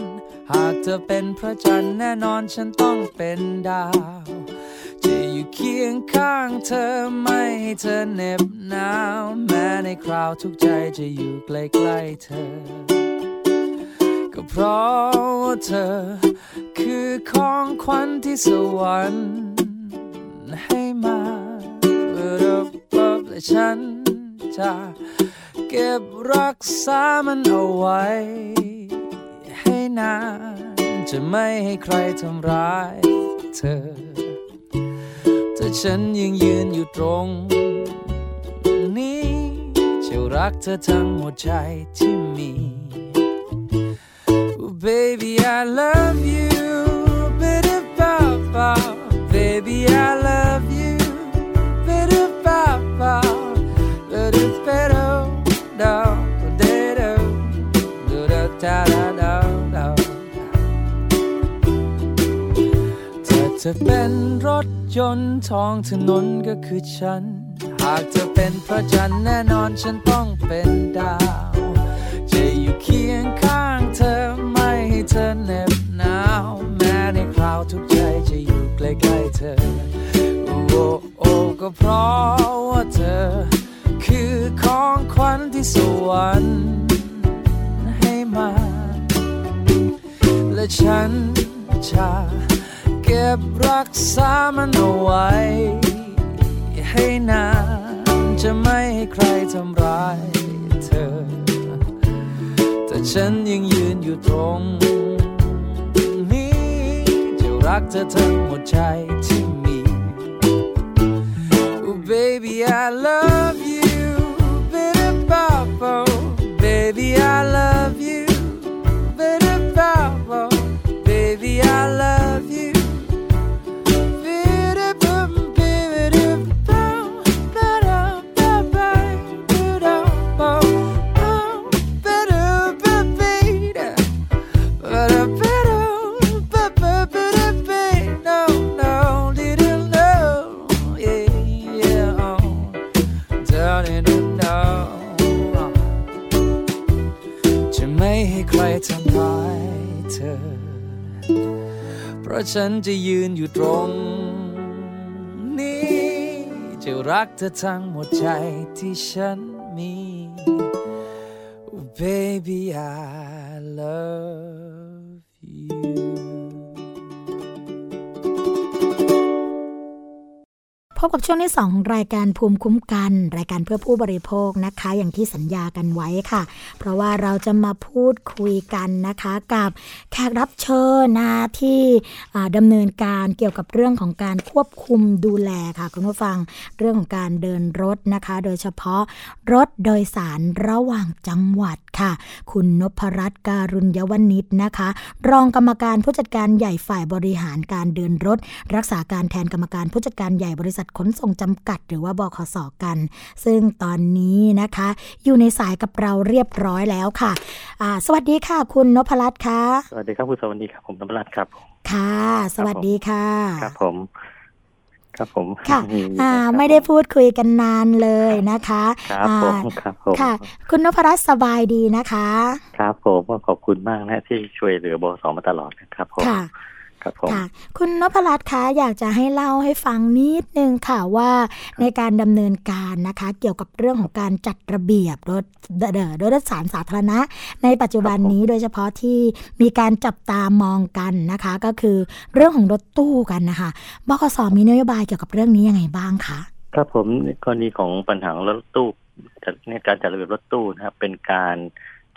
หากเธอเป็นพระจันทร์แน่นอนฉันต้องเป็นดาว จะอยู่เคียงข้างเธอไม่ให้เธอเหน็บหนาว แม้ในคราวทุกข์ใจจะอยู่ใกล้ๆเธอ ก็เพราะว่าเธอ คือของขวัญที่สวรรค์ให้มาเพื่อรับรับและฉันจะเก็บรักษามันเอาไว้ ให้นาน จะไม่ให้ใครทำร้ายเธอแต่ฉันยังยืนอยู่ตรงนี้จะรักเธอทั้งหัวใจที่มี baby, I love you. Bit of pop, baby, I love you. Bit of pop, bit of pedo, do, potato, do da ta da da da. เธอเป็นรถยนต์ท้องถนนก็คือฉัน หากเธอเป็นพระจันทร์แน่นอนฉันต้องเป็นดาว จะอยู่เคียง เธอเหน็บหนาวแม้ในคราวทุกใจจะอยู่ใกล้ๆเธอ โอ้โอ้ก็เพราะว่าเธอ คือของขวัญที่สวรรค์ให้มา และฉันจะเก็บรักษามันเอาไว้ ให้นานจะไม่ให้ใครทำร้ายเธอ ฉันยังยืนอยู่ตรงนี้จะรักเธอทั้งหมดใจที่มี Oh baby I love you ฉันจะยืนอยู่ตรงนี้ จะรักเธอทั้งหมดใจที่ฉันมี Oh, baby I love บกับช่วงที่2ของรายการภูมิคุ้มกัน รายการเพื่อผู้บริโภคนะคะ อย่างที่สัญญากันไว้ค่ะ เพราะว่าเราจะมาพูดคุยกันนะคะกับแขกรับเชิญนะที่อ่าดำเนินการเกี่ยวกับเรื่องของการควบคุมดูแลค่ะคุณผู้ฟังเรื่องของการเดินรถนะคะ โดยเฉพาะรถโดยสารระหว่างจังหวัดค่ะ คุณนพรัตน์การุญยวนิชนะคะ รองกรรมการผู้จัดการใหญ่ฝ่ายบริหารการเดินรถ รักษาการแทนกรรมการผู้จัดการใหญ่บริษัทขนส่งจำกัด หรือว่าบขสกัน ซึ่งตอนนี้นะคะ อยู่ในสายกับเราเรียบร้อยแล้วค่ะอ่าสวัสดีค่ะ คุณนพรัตน์ค่ะ สวัสดีครับคุณสวัสดีครับผมธรรมรัตน์ครับ ค่ะ สวัสดีค่ะ ครับผมครับผมค่ะมีอ่าครับไม่ได้พูดคุยกันนานเลยนะคะครับอ่าผมครับผมค่ะ คุณนพรัตน์สบายดีนะคะ ครับผมก็ขอบคุณมากนะที่ช่วยเหลือบสมาตลอดนะครับผมค่ะ ครับผมค่ะคุณนพรัตน์คะอยากจะให้เล่าให้ฟังนิดนึงค่ะว่าในการดำเนินการนะคะ เกี่ยวกับเรื่องของการจัดระเบียบรถเดอรถโดยสารสาธารณะ ในปัจจุบันนี้โดยเฉพาะที่มีการจับตามองกันนะคะ ก็คือเรื่องของรถตู้กันนะคะบกสมีนโยบายเกี่ยวกับเรื่องนี้ยังไงบ้างคะครับผมกรณีของปัญหารถตู้จัดเนี่ยการจัดระเบียบรถตู้นะครับเป็นการ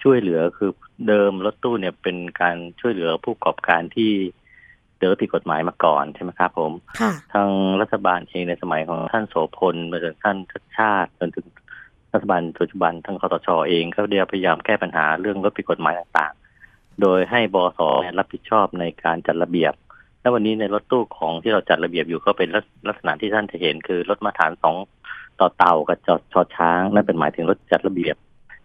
ช่วยเหลือคือเดิมรถตู้เนี่ยเป็นการช่วยเหลือผู้ประกอบการที่ เดินผิดกฎหมายมาก่อนใช่ไหมครับ ผมค่ะทางรัฐบาลเองในสมัยของท่านโสพลมาจนท่านชัดชาติจนถึงรัฐบาลปัจจุบันทางคอตชเองก็ได้พยายามแก้ปัญหาเรื่องรถผิดกฎหมายต่างๆ โดยให้บสเนี่ยรับผิดชอบในการจัดระเบียบ และวันนี้ในรถตู้ของที่เราจัดระเบียบอยู่ก็เป็นลักษณะที่ท่านจะเห็นคือรถมาตรฐานสองต่อเต่ากับจอชอช้างนั่นเป็นหมายถึงรถจัดระเบียบ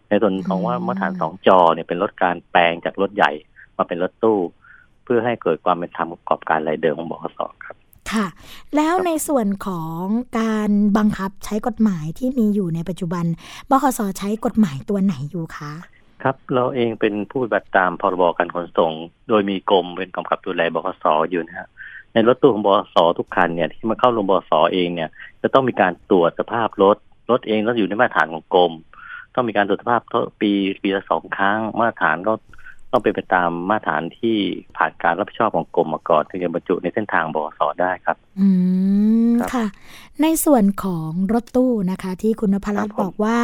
ในส่วนของว่ามาตรฐานสองจอเนี่ยเป็นรถการแปลงจากรถใหญ่มาเป็นรถตู้ เพื่อให้เกิดความเป็นธรรมประกอบการรายเดิมของบขสครับ ค่ะ แล้วในส่วนของการบังคับใช้กฎหมายที่มีอยู่ในปัจจุบันบคสใช้กฎหมายตัวไหนอยู่คะครับเราเองเป็นผู้ปฏิบัติตามพรบการขนส่ง โดยมีกรมเป็นกำกับดูแลบขสอยู่นะฮะในรถตู้ของบขสทุกคันเนี่ยที่มาเข้าโรงบขสเองเนี่ย จะต้องมีการตรวจสภาพรถรถเองต้องอยู่ในมาตรฐานของกรมต้องมีการตรวจสภาพปีปีละสองครั้งมาตรฐานก็ ต้องเป็นไปตามมาตรฐานที่ผ่านการรับผิดชอบของกรมมาก่อนถึงจะบรรจุในเส้นทางบขสได้ครับ อืมครับค่ะ ในส่วนของรถตู้นะคะ ที่คุณนพรัตน์ครับผมบอกว่า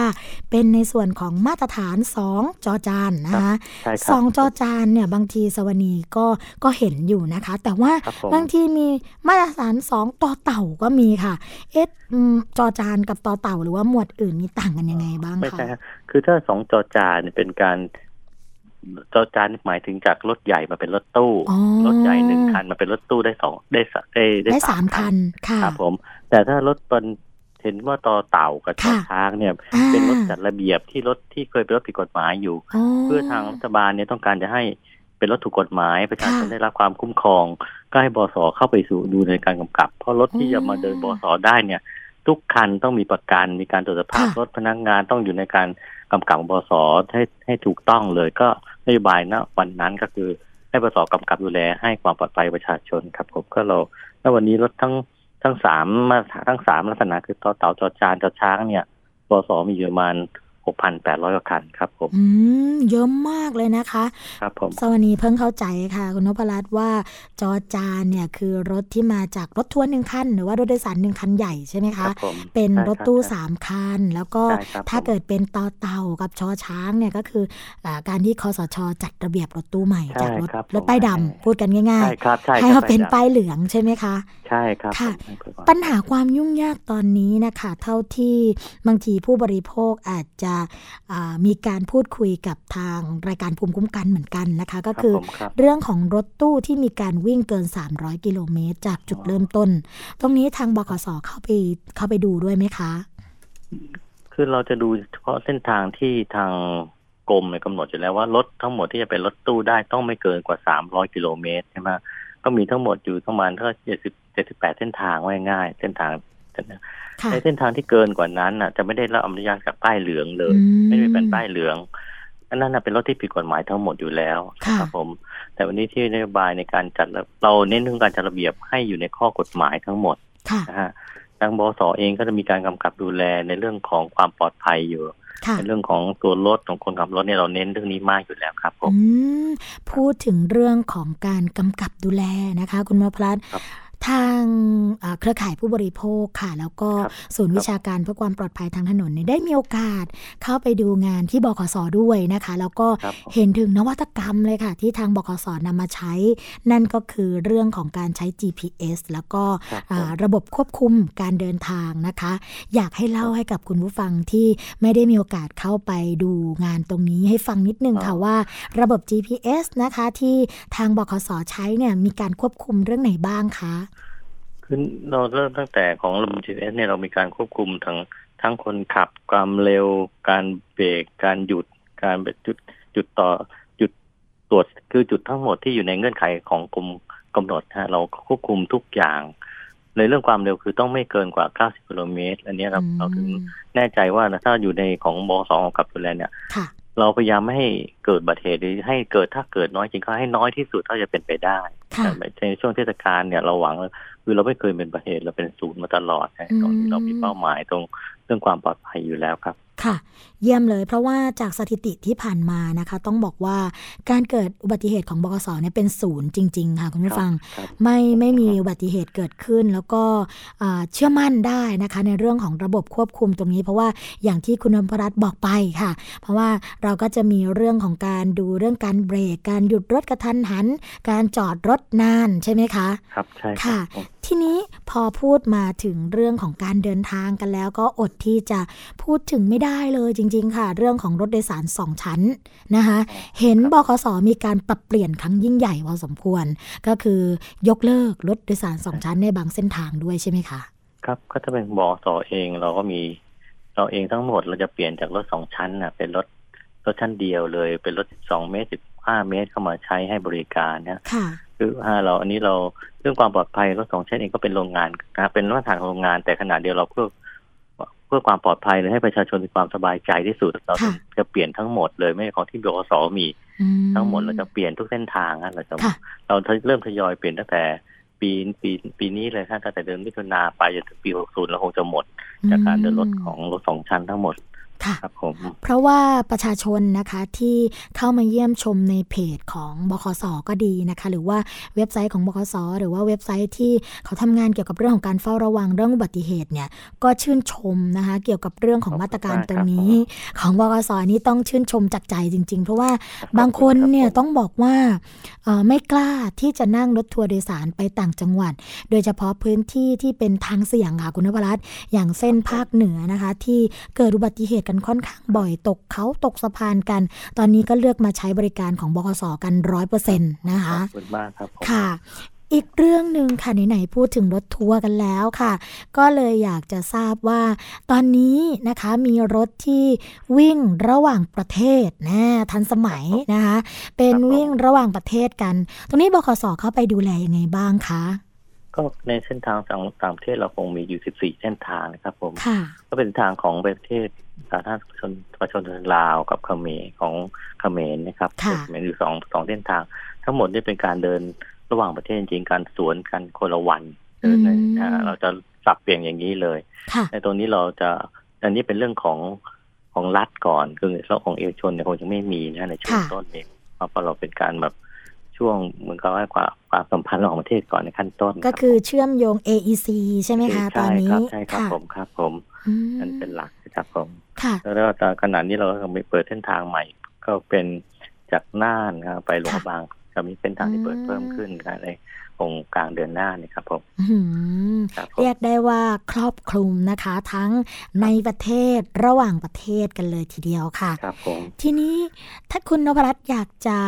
เป็นในส่วนของมาตรฐานสองจอจานนะคะใช่คสรัองจอจานเนี่ยบางทีสวนีก็ก็เห็นอยู่นะคะ แต่ว่าครับผมบางทีมีมาตรฐานสองต่อเต่าก็มีค่ะ เอ๊ะอืมจอจานกับต่อเต่าหรือว่าหมวดอื่นนี่ต่างกันยังไงบ้างไม่คะใช่ฮะคือถ้าสองจอจานเนี่ยเป็นการ จอจานหมายถึงจากรถใหญ่มาเป็นรถตู้อ๋อรถใหญ่หนึ่งคันมาเป็นรถตู้ได้สองได้สะได้ได้สามคันค่ะครับผม แต่ถ้ารถเป็นเห็นว่าต่อเต่ากับต่อค่ะช้างเนี่ยอ่าเป็นรถจัดระเบียบที่รถที่เคยเป็นรถผิดกฎหมายอยู่อ๋อเพื่อทางรัฐบาลเนี่ยต้องการจะให้เป็นรถถูกกฎหมายประชาชนค่ะได้รับความคุ้มครอง ก็ให้บสเข้าไปสู่ดูในการกำกับ เพราะรถที่อืมจะมาเดินบสได้เนี่ย ทุกคันต้องมีประกันมีการตรวจสภาพค่ะรถพนักงานต้องอยู่ในการกำกับของบสให้ให้ถูกต้องเลยก็นโยบายนะวันนั้นก็คือให้บสกำกับดูแลให้ความปลอดภัยประชาชนครับผมก็เราแล้ววันนี้รถทั้งทั้งสามมาตรฐานทั้งสามลักษณะคือต่อเต่าจอจานจอช้างเนี่ยบสมีอยู่ประมาณ หกพันแปดร้อยกว่าคันครับผม อืม เยอะมากเลยนะคะ ครับผมสวนีเพิ่งเข้าใจค่ะ คุณนพรัตน์ว่าจอจานเนี่ยคือรถที่มาจากรถทัวร์หนึ่งคัน หรือว่ารถโดยสารหนึ่งคันใหญ่ใช่ไหมครัคะบผมเป็นใช่รถตู้ครับสามคัน แล้วก็ใช่ครับถ้าผมเกิดเป็นต่อเต่ากับชอช้างเนี่ยก็คืออาการที่คอสชจัดระเบียบรถตู้ใหม่ใช่จากรถครับรถป้ายผมดำพูดกันง่ายใช่ครับใช่ๆให้ครัมาบเป็นใช่ป้ายเหลืองใช่ไหมคะ ใช่ครับค่ะผมปัญหาความยุ่งยากตอนนี้นะคะ เท่าที่บางทีผู้บริโภคอาจจะอ่ามีการพูดคุยกับทางรายการภูมิคุ้มกันเหมือนกันนะคะ ก็คือรับผมครับเรื่องของรถตู้ที่มีการวิ่งเกิน 300 กิโลเมตร จากจุดเริ่มต้น ตรงนี้ทางบขสเข้าไปเข้าไปดูด้วยไหมคะ คือเราจะดูเฉพาะเส้นทางที่ทางกรมเนี่ยกำหนดอยู่แล้วว่ารถทั้งหมดที่จะเป็นรถตู้ได้ต้องไม่เกินกว่า 300 กิโลเมตรใช่ไหมก็มีทั้งหมดอยู่ประมาณเท่า70 78เส้นทางว่าง่ายๆเส้นทาง ค่ะในเส้นทางที่เกินกว่านั้นน่ะ จะไม่ได้รับอนุญาตจากป้ายเหลืองเลยอืมไม่ได้เป็นป้ายเหลืองอันนั้นน่ะเป็นรถที่ผิดกฎหมายทั้งหมดอยู่แล้วค่ะครับผม แต่วันนี้ที่นโยบายในการจัดระเราเน้นเรื่องการจัดระเบียบให้อยู่ในข้อกฎหมายทั้งหมดค่ะนะฮะทางบสเองก็จะมีการกำกับดูแลในเรื่องของความปลอดภัยอยู่ค่ะในเรื่องของตัวรถของคนขับรถเนี่ยเราเน้นเรื่องนี้มากอยู่แล้วครับผมอืมพูดถึงเรื่องของการกำกับดูแลนะคะ คุณมพรัตน์ครับ ททางเอ่อเครือข่ายผู้บริโภคค่ะ แล้วก็ครับศูนย์วิชาการเพื่อความปลอดภัยทางถนนเนี่ยได้มีโอกาสเข้าไปดูงานที่บขสด้วยนะคะ แล้วก็ครับผมเห็นถึงนวัตกรรมเลยค่ะ ที่ทางบขสนำมาใช้ นั่นก็คือเรื่องของการใช้ GPS แล้วก็ครับอ่าผมระบบควบคุมการเดินทางนะคะ อยากให้เล่าให้กับคุณผู้ฟังที่ไม่ได้มีโอกาสเข้าไปดูงานตรงนี้ให้ฟังนิดนึงค่ะว่า ระบบ GPS นะคะที่ทางบขสใช้เนี่ยมีการควบคุมเรื่องไหนบ้างคะ คือเราเริ่มตั้งแต่ของระบบ GPS เนี่ยเรามีการควบคุมทั้งทั้งคนขับความเร็ว การเบรกการหยุด การแบบจุดจุดต่อจุดตรวจคือจุดทั้งหมดที่อยู่ในเงื่อนไขของกรมกำหนดฮะเราควบคุมทุกอย่าง ในเรื่องความเร็วคือต้องไม่เกินกว่า 90 กิโลเมตร อันเนี้ยเราเราถึงแน่ใจว่าถ้าอยู่ในของบสของกับดูแลเนี่ยค่ะ เราพยายามไม่ให้เกิดอุบัติเหตุหรือให้เกิดถ้าเกิดน้อยจริงก็ให้น้อยที่สุดเท่าจะเป็นไปได้ค่ะแต่ในช่วงเทศกาลเนี่ยเราหวังว่าคือเราไม่เคยเป็นประเหตุเราเป็นศูนย์มาตลอดนะอืมตรงนี้เรามีเป้าหมายตรงเรื่องความปลอดภัยอยู่แล้วครับ ค่ะ เยี่ยมเลยเพราะว่าจากสถิติที่ผ่านมานะคะ ต้องบอกว่าการเกิดอุบัติเหตุของบกสเนี่ยเป็นศูนย์จริง ๆ ค่ะคุณผู้ฟังครับไม่ไม่มีอุบัติเหตุเกิดขึ้น แล้วก็อ่าเชื่อมั่นได้นะคะ ในเรื่องของระบบควบคุมตรงนี้ เพราะว่าอย่างที่คุณนพรัตน์บอกไปค่ะ เพราะว่าเราก็จะมีเรื่องของการดูเรื่องการเบรกการหยุดรถกระทันหัน การจอดรถนานใช่ไหมคะครับใช่รับค่ะผมทีนี้พอพูดมาถึงเรื่องของการเดินทางกันแล้วก็อดที่จะพูดถึงไม่ได้เลยจริง ๆ ค่ะ เรื่องของรถโดยสารสองชั้นนะคะเห็นบขสมีการปรับเปลี่ยนครั้งยิ่งใหญ่พอสมควร ก็คือยกเลิกรถโดยสารสองชั้นในบางเส้นทางด้วยใช่ไหมคะครับก็ถ้าเป็นบสเองเราก็มี เราเองทั้งหมดเราจะเปลี่ยนจากรถสองชั้นน่ะเป็นรถรถชั้นเดียวเลย เป็นรถสองเมตรสิบห้าเมตรเข้ามาใช้ให้บริการนะค่ะคือว่าเราอันนี้เราเรื่องความปลอดภัยรถสองชั้นเองก็เป็นโรงงานนะครับเป็นมาตรฐานของโรงงานแต่ขณะเดียวเราเพื่อ เพื่อความปลอดภัยหรือให้ประชาชนมีความสบายใจที่สุดเราค่ะจะเปลี่ยนทั้งหมดเลยไม่ใช่ของที่บกสมีอืทั้งหมดเราจะเปลี่ยนทุกเส้นทางนะเราจะค่ะเราเริ่มทยอยเปลี่ยนตั้งแต่ปีปีปีนี้เลยถ้าตั้งแต่เดือนมิถุนาไปจนถึงปี 60 แล้วคงจะหมด จากการเดินรถของรถสองชั้นทั้งหมด ค่ะครับผมเพราะว่าประชาชนนะคะที่เข้ามาเยี่ยมชมในเพจของบคสก็ดีนะคะ หรือว่าเว็บไซต์ของบคสหรือว่าเว็บไซต์ที่เขาทำงานเกี่ยวกับเรื่องของการเฝ้าระวังเรื่องอุบัติเหตุเนี่ยก็ชื่นชมนะคะ เกี่ยวกับเรื่องของมาตรการตรงนี้ ของบคสนี่ต้องชื่นชมจากใจจริง ๆ เพราะว่าบางคนเนี่ยต้องบอกว่าเอ่อไม่กล้าที่จะนั่งรถทัวร์โดยสารไปต่างจังหวัด โดยเฉพาะพื้นที่ที่เป็นทางเสี่ยงค่ะคุณนภรัตน์อย่างเส้นภาคเหนือนะคะ ที่เกิดอุบัติเหตุกันค่อนข้างบ่อยตกเขาตกสะพานกัน ตอนนี้ก็เลือกมาใช้บริการของบคสกันร้อยเปอร์เซ็นต์นะขคะอบคุณมากครับผมค่ะอีกเรื่องหนึ่งค่ะไหนๆพูดถึงรถทัวร์กันแล้วค่ะ ก็เลยอยากจะทราบว่า ตอนนี้นะคะมีรถที่วิ่งระหว่างประเทศนะทันสมัยนะคะ เป็นวิ่งระหว่างประเทศกัน ตรงนี้บขสเข้าไปดูแลยังไงบ้างคะ ก็ในเส้นทางต่างต่างประเทศเราคงมีอยู่ 14 เส้นทางนะครับ ผมค่ะก็เป็นทางของประเทศสาธารณชนประชาชนลาวกับเขมรของเขมรนะครับค่ะเขมรอยู่สองสองเส้นทาง ทั้งหมดนี่เป็นการเดินระหว่างประเทศจริงๆการสวนกันคนละวันเดินในอ่าเราจะสับเปลี่ยนอย่างนี้เลยค่ะในตรงนี้เราจะอันนี้เป็นเรื่องของของรัฐก่อนคือเรื่องของเอกชนเนี่ยคงจะไม่มีนะในช่วงค่ะต้นเองเพราะเราเป็นการแบบ ช่วงเหมือนกับว่าความความสัมพันธ์ระหว่างประเทศก่อนในขั้นต้น ก็คือเชื่อมโยง AEC ใช่ไหมคะตอนนี้ใช่ครับค่ะผมครับผมอืมนั่นเป็นหลักนะครับผมค่ะแล้วก็ตอนขณะนี้เราก็มีเปิดเส้นทางใหม่ ก็เป็นจากน่านนะครับไปหลวงพระบางจะมีเส้นทางที่เปิดอืมเพิ่มขึ้นครับใน องค์กลางเดือนหน้านี่ครับผมอื้อหือครับผมเรียกได้ว่าครอบคลุมนะคะ ทั้งในประเทศระหว่างประเทศกันเลยทีเดียวค่ะครับผมทีนี้ถ้าคุณนพรัตน์อยากจะ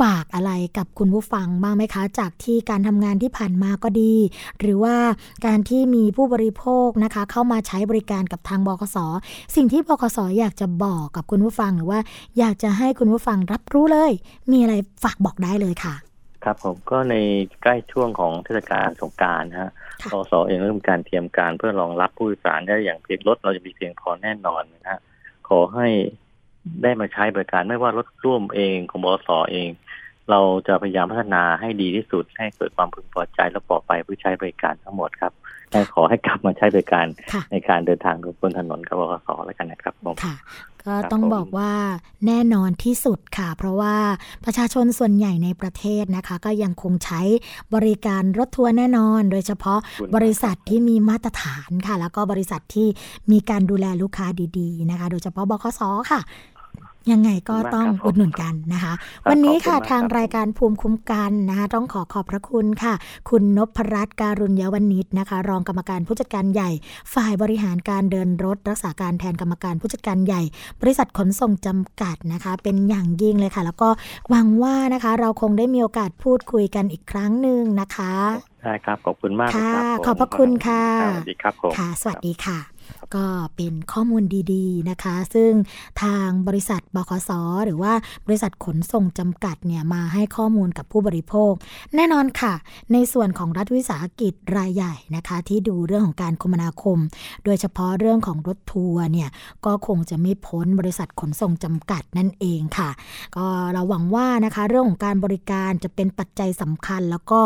ฝากอะไรกับคุณผู้ฟังบ้างไหมคะ จากที่การทำงานที่ผ่านมาก็ดี หรือว่าการที่มีผู้บริโภคนะคะ เข้ามาใช้บริการกับทางบคสสิ่งที่บคสอยากจะบอกกับคุณผู้ฟังหรือว่า อยากจะให้คุณผู้ฟังรับรู้เลย มีอะไรฝากบอกได้เลยค่ะ ครับผมก็ในใกล้ช่วงของเทศกาลสงกรารนะฮะค่ะกสเองเริ่มการเตรียมการเพื่อรองรับผู้โดยสารได้อย่างเพียงรถเราจะมีเพียงพอแน่นอนนะฮะขอให้ได้มาใช้บริการไม่ว่ารถร่วมเองของบสเอง เราจะพยายามพัฒนาให้ดีที่สุด ให้เกิดความพึงพอใจและปลอดภัยผู้ใช้บริการทั้งหมดครับและขอให้กลับมาใช้บริการค่ะในการเดินทางบนถนนกับบขสแล้วกันนะครับผมค่ะก็ก็ต้องบอกว่าแน่นอนที่สุดค่ะ เพราะว่าประชาชนส่วนใหญ่ในประเทศนะคะ ก็ยังคงใช้บริการรถทัวร์แน่นอน โดยเฉพาะบริษัทที่มีมาตรฐานค่ะ แล้วก็บริษัทที่มีการดูแลลูกค้าดีๆนะคะ โดยเฉพาะบคสค่ะ ยังไงก็ต้องอุดหนุนกันนะคะ วันนี้ค่ะทางรายการภูมิคุ้มกันนะคะต้องขอขอบพระคุณค่ะ คุณนพรัตน์การุญยวณิชนะคะ รองกรรมการผู้จัดการใหญ่ ฝ่ายบริหารการเดินรถ รักษาการแทนกรรมการผู้จัดการใหญ่ บริษัทขนส่งจำกัดนะคะ เป็นอย่างยิ่งเลยค่ะ แล้วก็หวังว่านะคะ เราคงได้มีโอกาสพูดคุยกันอีกครั้งหนึ่งนะคะได้ครับขอบคุณมากค่ะรับผมขอบพระคุณค่ะสวัสดีครับผมค่ะ สวัสดีค่ะ ก็เป็นข้อมูลดีๆนะคะ ซึ่งทางบริษัทบขสหรือว่าบริษัทขนส่งจำกัดเนี่ยมาให้ข้อมูลกับผู้บริโภค แน่นอนค่ะ ในส่วนของรัฐวิสาหกิจรายใหญ่นะคะ ที่ดูเรื่องของการคมนาคม โดยเฉพาะเรื่องของรถทัวร์เนี่ยก็คงจะไม่พ้นบริษัทขนส่งจำกัดนั่นเองค่ะ ก็เราหวังว่านะคะเรื่องของการบริการจะเป็นปัจจัยสำคัญ แล้วก็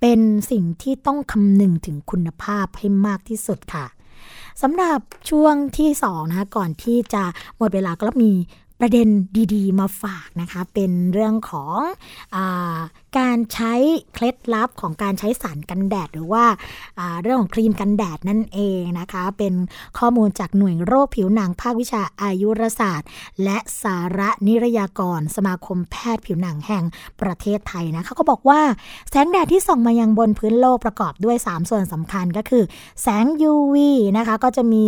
เป็นสิ่งที่ต้องคำนึงถึงคุณภาพให้มากที่สุดค่ะ สำหรับช่วงที่2นะคะก่อนที่จะหมดเวลาก็มีประเด็นดี ๆ มาฝากนะคะ เป็นเรื่องของอ การใช้เคล็ดลับของการใช้สารกันแดด หรือว่าเรื่องของครีมกันแดดนั่นเองนะคะ เป็นข้อมูลจากหน่วยโรคผิวหนังภาควิชาอายุรศาสตร์ และสาระนิรยากร สมาคมแพทย์ผิวหนังแห่งประเทศไทยนะคะก็บอกว่าแสงแดดที่ส่องมายังบนพื้นโลกประกอบด้วย 3 ส่วนสำคัญก็คือ แสง UV นะคะก็จะมี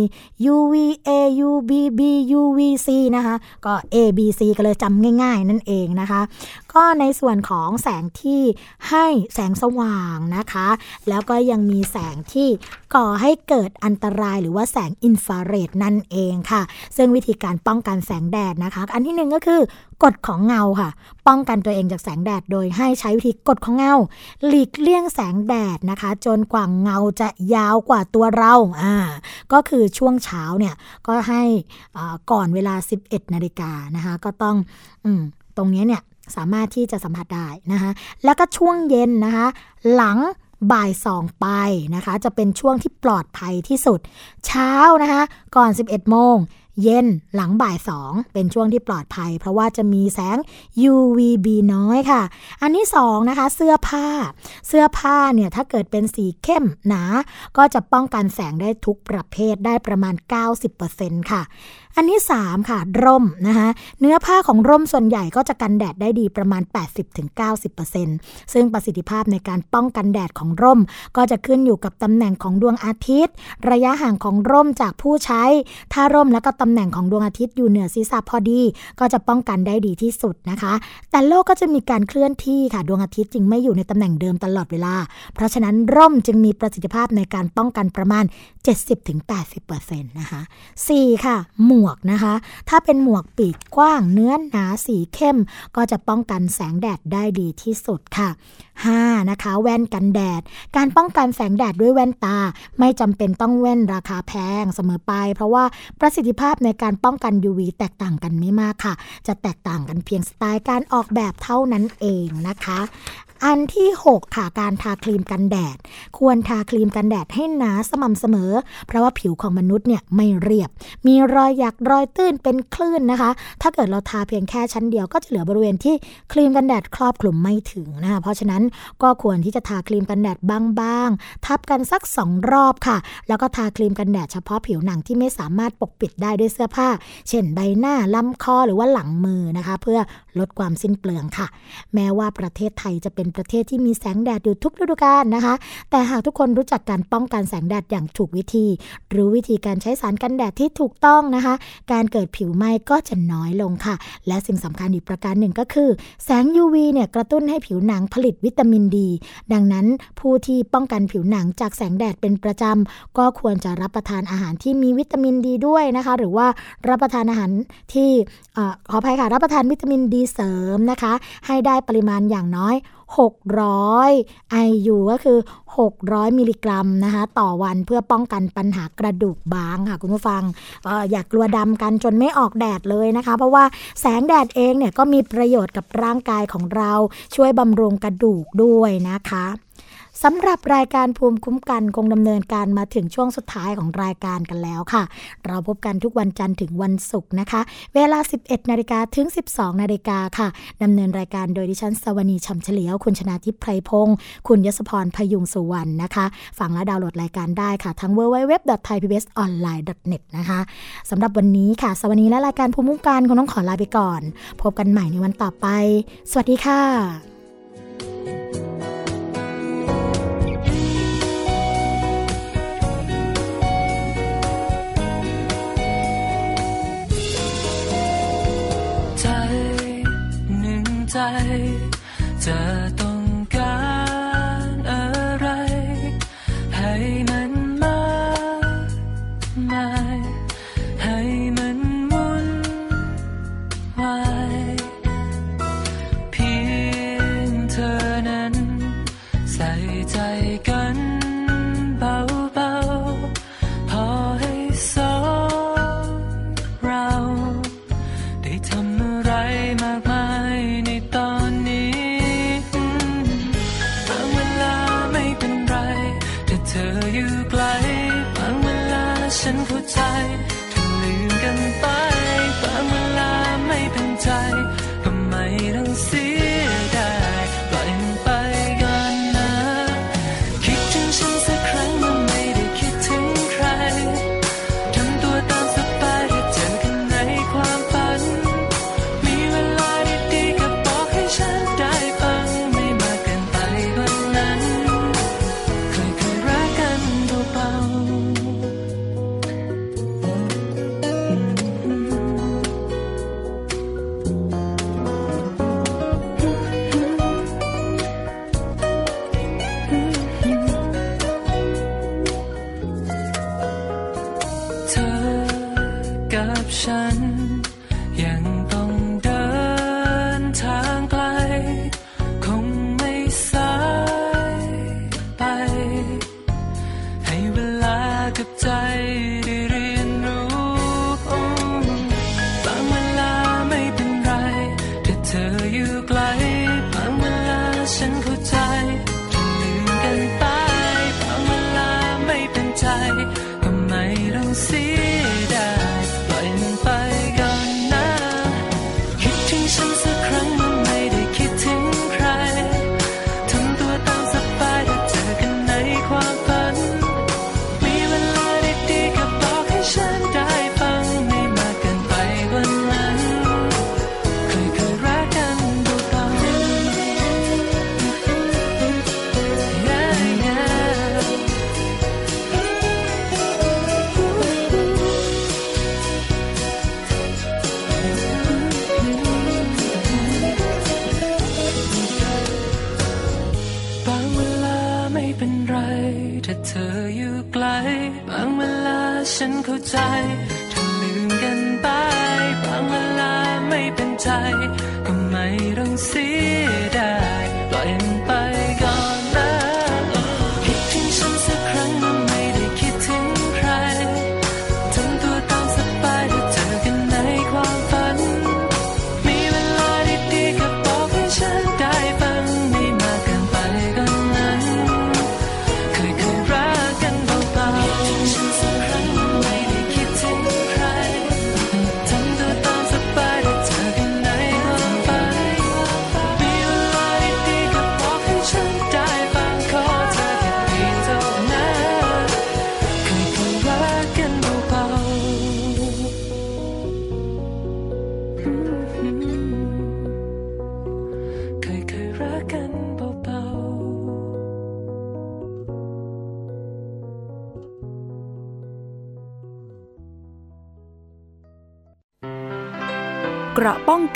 UVA UVB UVC นะคะก็ A B C ก็เลยจำง่าย ๆ นั่นเองนะคะก็ในส่วนของแสงที่ให้แสงสว่างนะคะ แล้วก็ยังมีแสงที่ก่อให้เกิดอันตรายหรือว่าแสงอินฟราเรดนั่นเองค่ะ ซึ่งวิธีการป้องกันแสงแดดนะคะ อันที่หนึ่งก็คือกฎของเงาค่ะ ป้องกันตัวเองจากแสงแดดโดยให้ใช้วิธีกฎของเงา หลีกเลี่ยงแสงแดดนะคะ จนกว่าเงาจะยาวกว่าตัวเราอ่าก็คือช่วงเช้าเนี่ยก็ให้ก่อนเวลา 11 นาฬิกานะคะ ก็ต้องอตรงนี้เนี่ย สามารถที่จะสัมผัสได้นะคะแล้วก็ช่วงเย็นนะคะหลังบ่ายสองไปนะคะ จะเป็นช่วงที่ปลอดภัยที่สุด เช้านะคะ ก่อน 11 โมง เย็นหลังบ่ายสองเป็นช่วงที่ปลอดภัย เพราะว่าจะมีแสง UVB น้อยค่ะ อันที่สองนะคะ เสื้อผ้า เสื้อผ้าเนี่ยถ้าเกิดเป็นสีเข้มหนา ก็จะป้องกันแสงได้ทุกประเภทได้ประมาณ 90%ค่ะ อันที่ 3 ค่ะ ร่มนะคะเนื้อผ้าของร่มส่วนใหญ่ก็จะกันแดดได้ดีประมาณ 80-90%ซึ่งประสิทธิภาพในการป้องกันแดดของร่ม ก็จะขึ้นอยู่กับตำแหน่งของดวงอาทิตย์ ระยะห่างของร่มจากผู้ใช้ ถ้าร่มแล้วก็ตำำแหน่งของดวงอาทิตย์อยู่เหนือศีรษะพอดี ก็จะป้องกันได้ดีที่สุดนะคะ แต่โลกก็จะมีการเคลื่อนที่ค่ะดวงอาทิตย์จึงไม่อยู่ในตำแหน่งเดิมตลอดเวลา เพราะฉะนั้นร่มจึงมีประสิทธิภาพในการป้องกันประมาณ 70-80%นะคะ4ค่ะ หมวกนะคะ ถ้าเป็นหมวกปีกกว้างเนื้อหนาสีเข้ม ก็จะป้องกันแสงแดดได้ดีที่สุดค่ะ 5. นะคะ แว่นกันแดด การป้องกันแสงแดดด้วยแว่นตา ไม่จำเป็นต้องแว่นราคาแพงเสมอไป เพราะว่าประสิทธิภาพในการป้องกัน UV แตกต่างกันไม่มากค่ะ จะแตกต่างกันเพียงสไตล์การออกแบบเท่านั้นเองนะคะ อันที่ 6 ค่ะการทาครีมกันแดด ควรทาครีมกันแดดให้หนาสม่ำเสมอ เพราะว่าผิวของมนุษย์เนี่ยไม่เรียบ มีรอยหยักรอยตื้นเป็นคลื่นนะคะ ถ้าเกิดเราทาเพียงแค่ชั้นเดียวก็จะเหลือบริเวณที่ครีมกันแดดครอบคลุมไม่ถึงนะคะเพราะฉะนั้นก็ควรที่จะทาครีมกันแดดบ้างๆ ทับกันสัก 2 รอบค่ะ แล้วก็ทาครีมกันแดดเฉพาะผิวหนังที่ไม่สามารถปกปิดได้ด้วยเสื้อผ้า เช่นใบหน้าลำคอหรือว่าหลังมือนะคะ เพื่อลดความสิ้นเปลืองค่ะ แม้ว่าประเทศไทยจะเป็นประเทศที่มีแสงแดดอยู่ทุกฤดูกาลนะคะ แต่หากทุกคนรู้จักการป้องกันแสงแดดอย่างถูกวิธี หรือวิธีการใช้สารกันแดดที่ถูกต้องนะคะ การเกิดผิวไหม้ก็จะน้อยลงค่ะ และสิ่งสำคัญอีกประการหนึ่งก็คือ แสง UV เนี่ยกระตุ้นให้ผิวหนังผลิตวิตามินดี ดังนั้นผู้ที่ป้องกันผิวหนังจากแสงแดดเป็นประจำก็ควรจะรับประทานอาหารที่มีวิตามินดีด้วยนะคะ หรือว่ารับประทานอาหารที่ขออภัยค่ะรับประทานวิตามินดีเสริมนะคะ ให้ได้ปริมาณอย่างน้อย 600 IU ก็คือ 600 มิลลิกรัมนะคะต่อวันเพื่อป้องกันปัญหากระดูกบางค่ะคุณผู้ฟังอออยากกลัวดำกันจนไม่ออกแดดเลยนะคะ เพราะว่าแสงแดดเองเนี่ยก็มีประโยชน์กับร่างกายของเราช่วยบำรุงกระดูกด้วยนะคะ สำหรับรายการภูมิคุ้มกันคงดำเนินการมาถึงช่วงสุดท้ายของรายการกันแล้วค่ะ เราพบกันทุกวันจันทร์ถึงวันศุกร์นะคะ เวลา 11นาฬิกาถึง 12นาฬิกาค่ะดำเนินรายการโดยดิฉันสวนีชัมเฉลียว คุณชนะทิพย์ไพรพงศ์คุณยศพรพยุงสุวรรณนะคะฟังและดาวน์โหลดรายการได้ค่ะทั้ง www.thaipbsonline.net นะคะสำหรับวันนี้ค่ะ สวัสดีและรายการภูมิคุ้มกันคงต้องขอลาไปก่อน พบกันใหม่ในวันต่อไป สวัสดีค่ะ 在 ฉันเข้าใจถึงลืมกันไปบางเวลาไม่เป็นใจ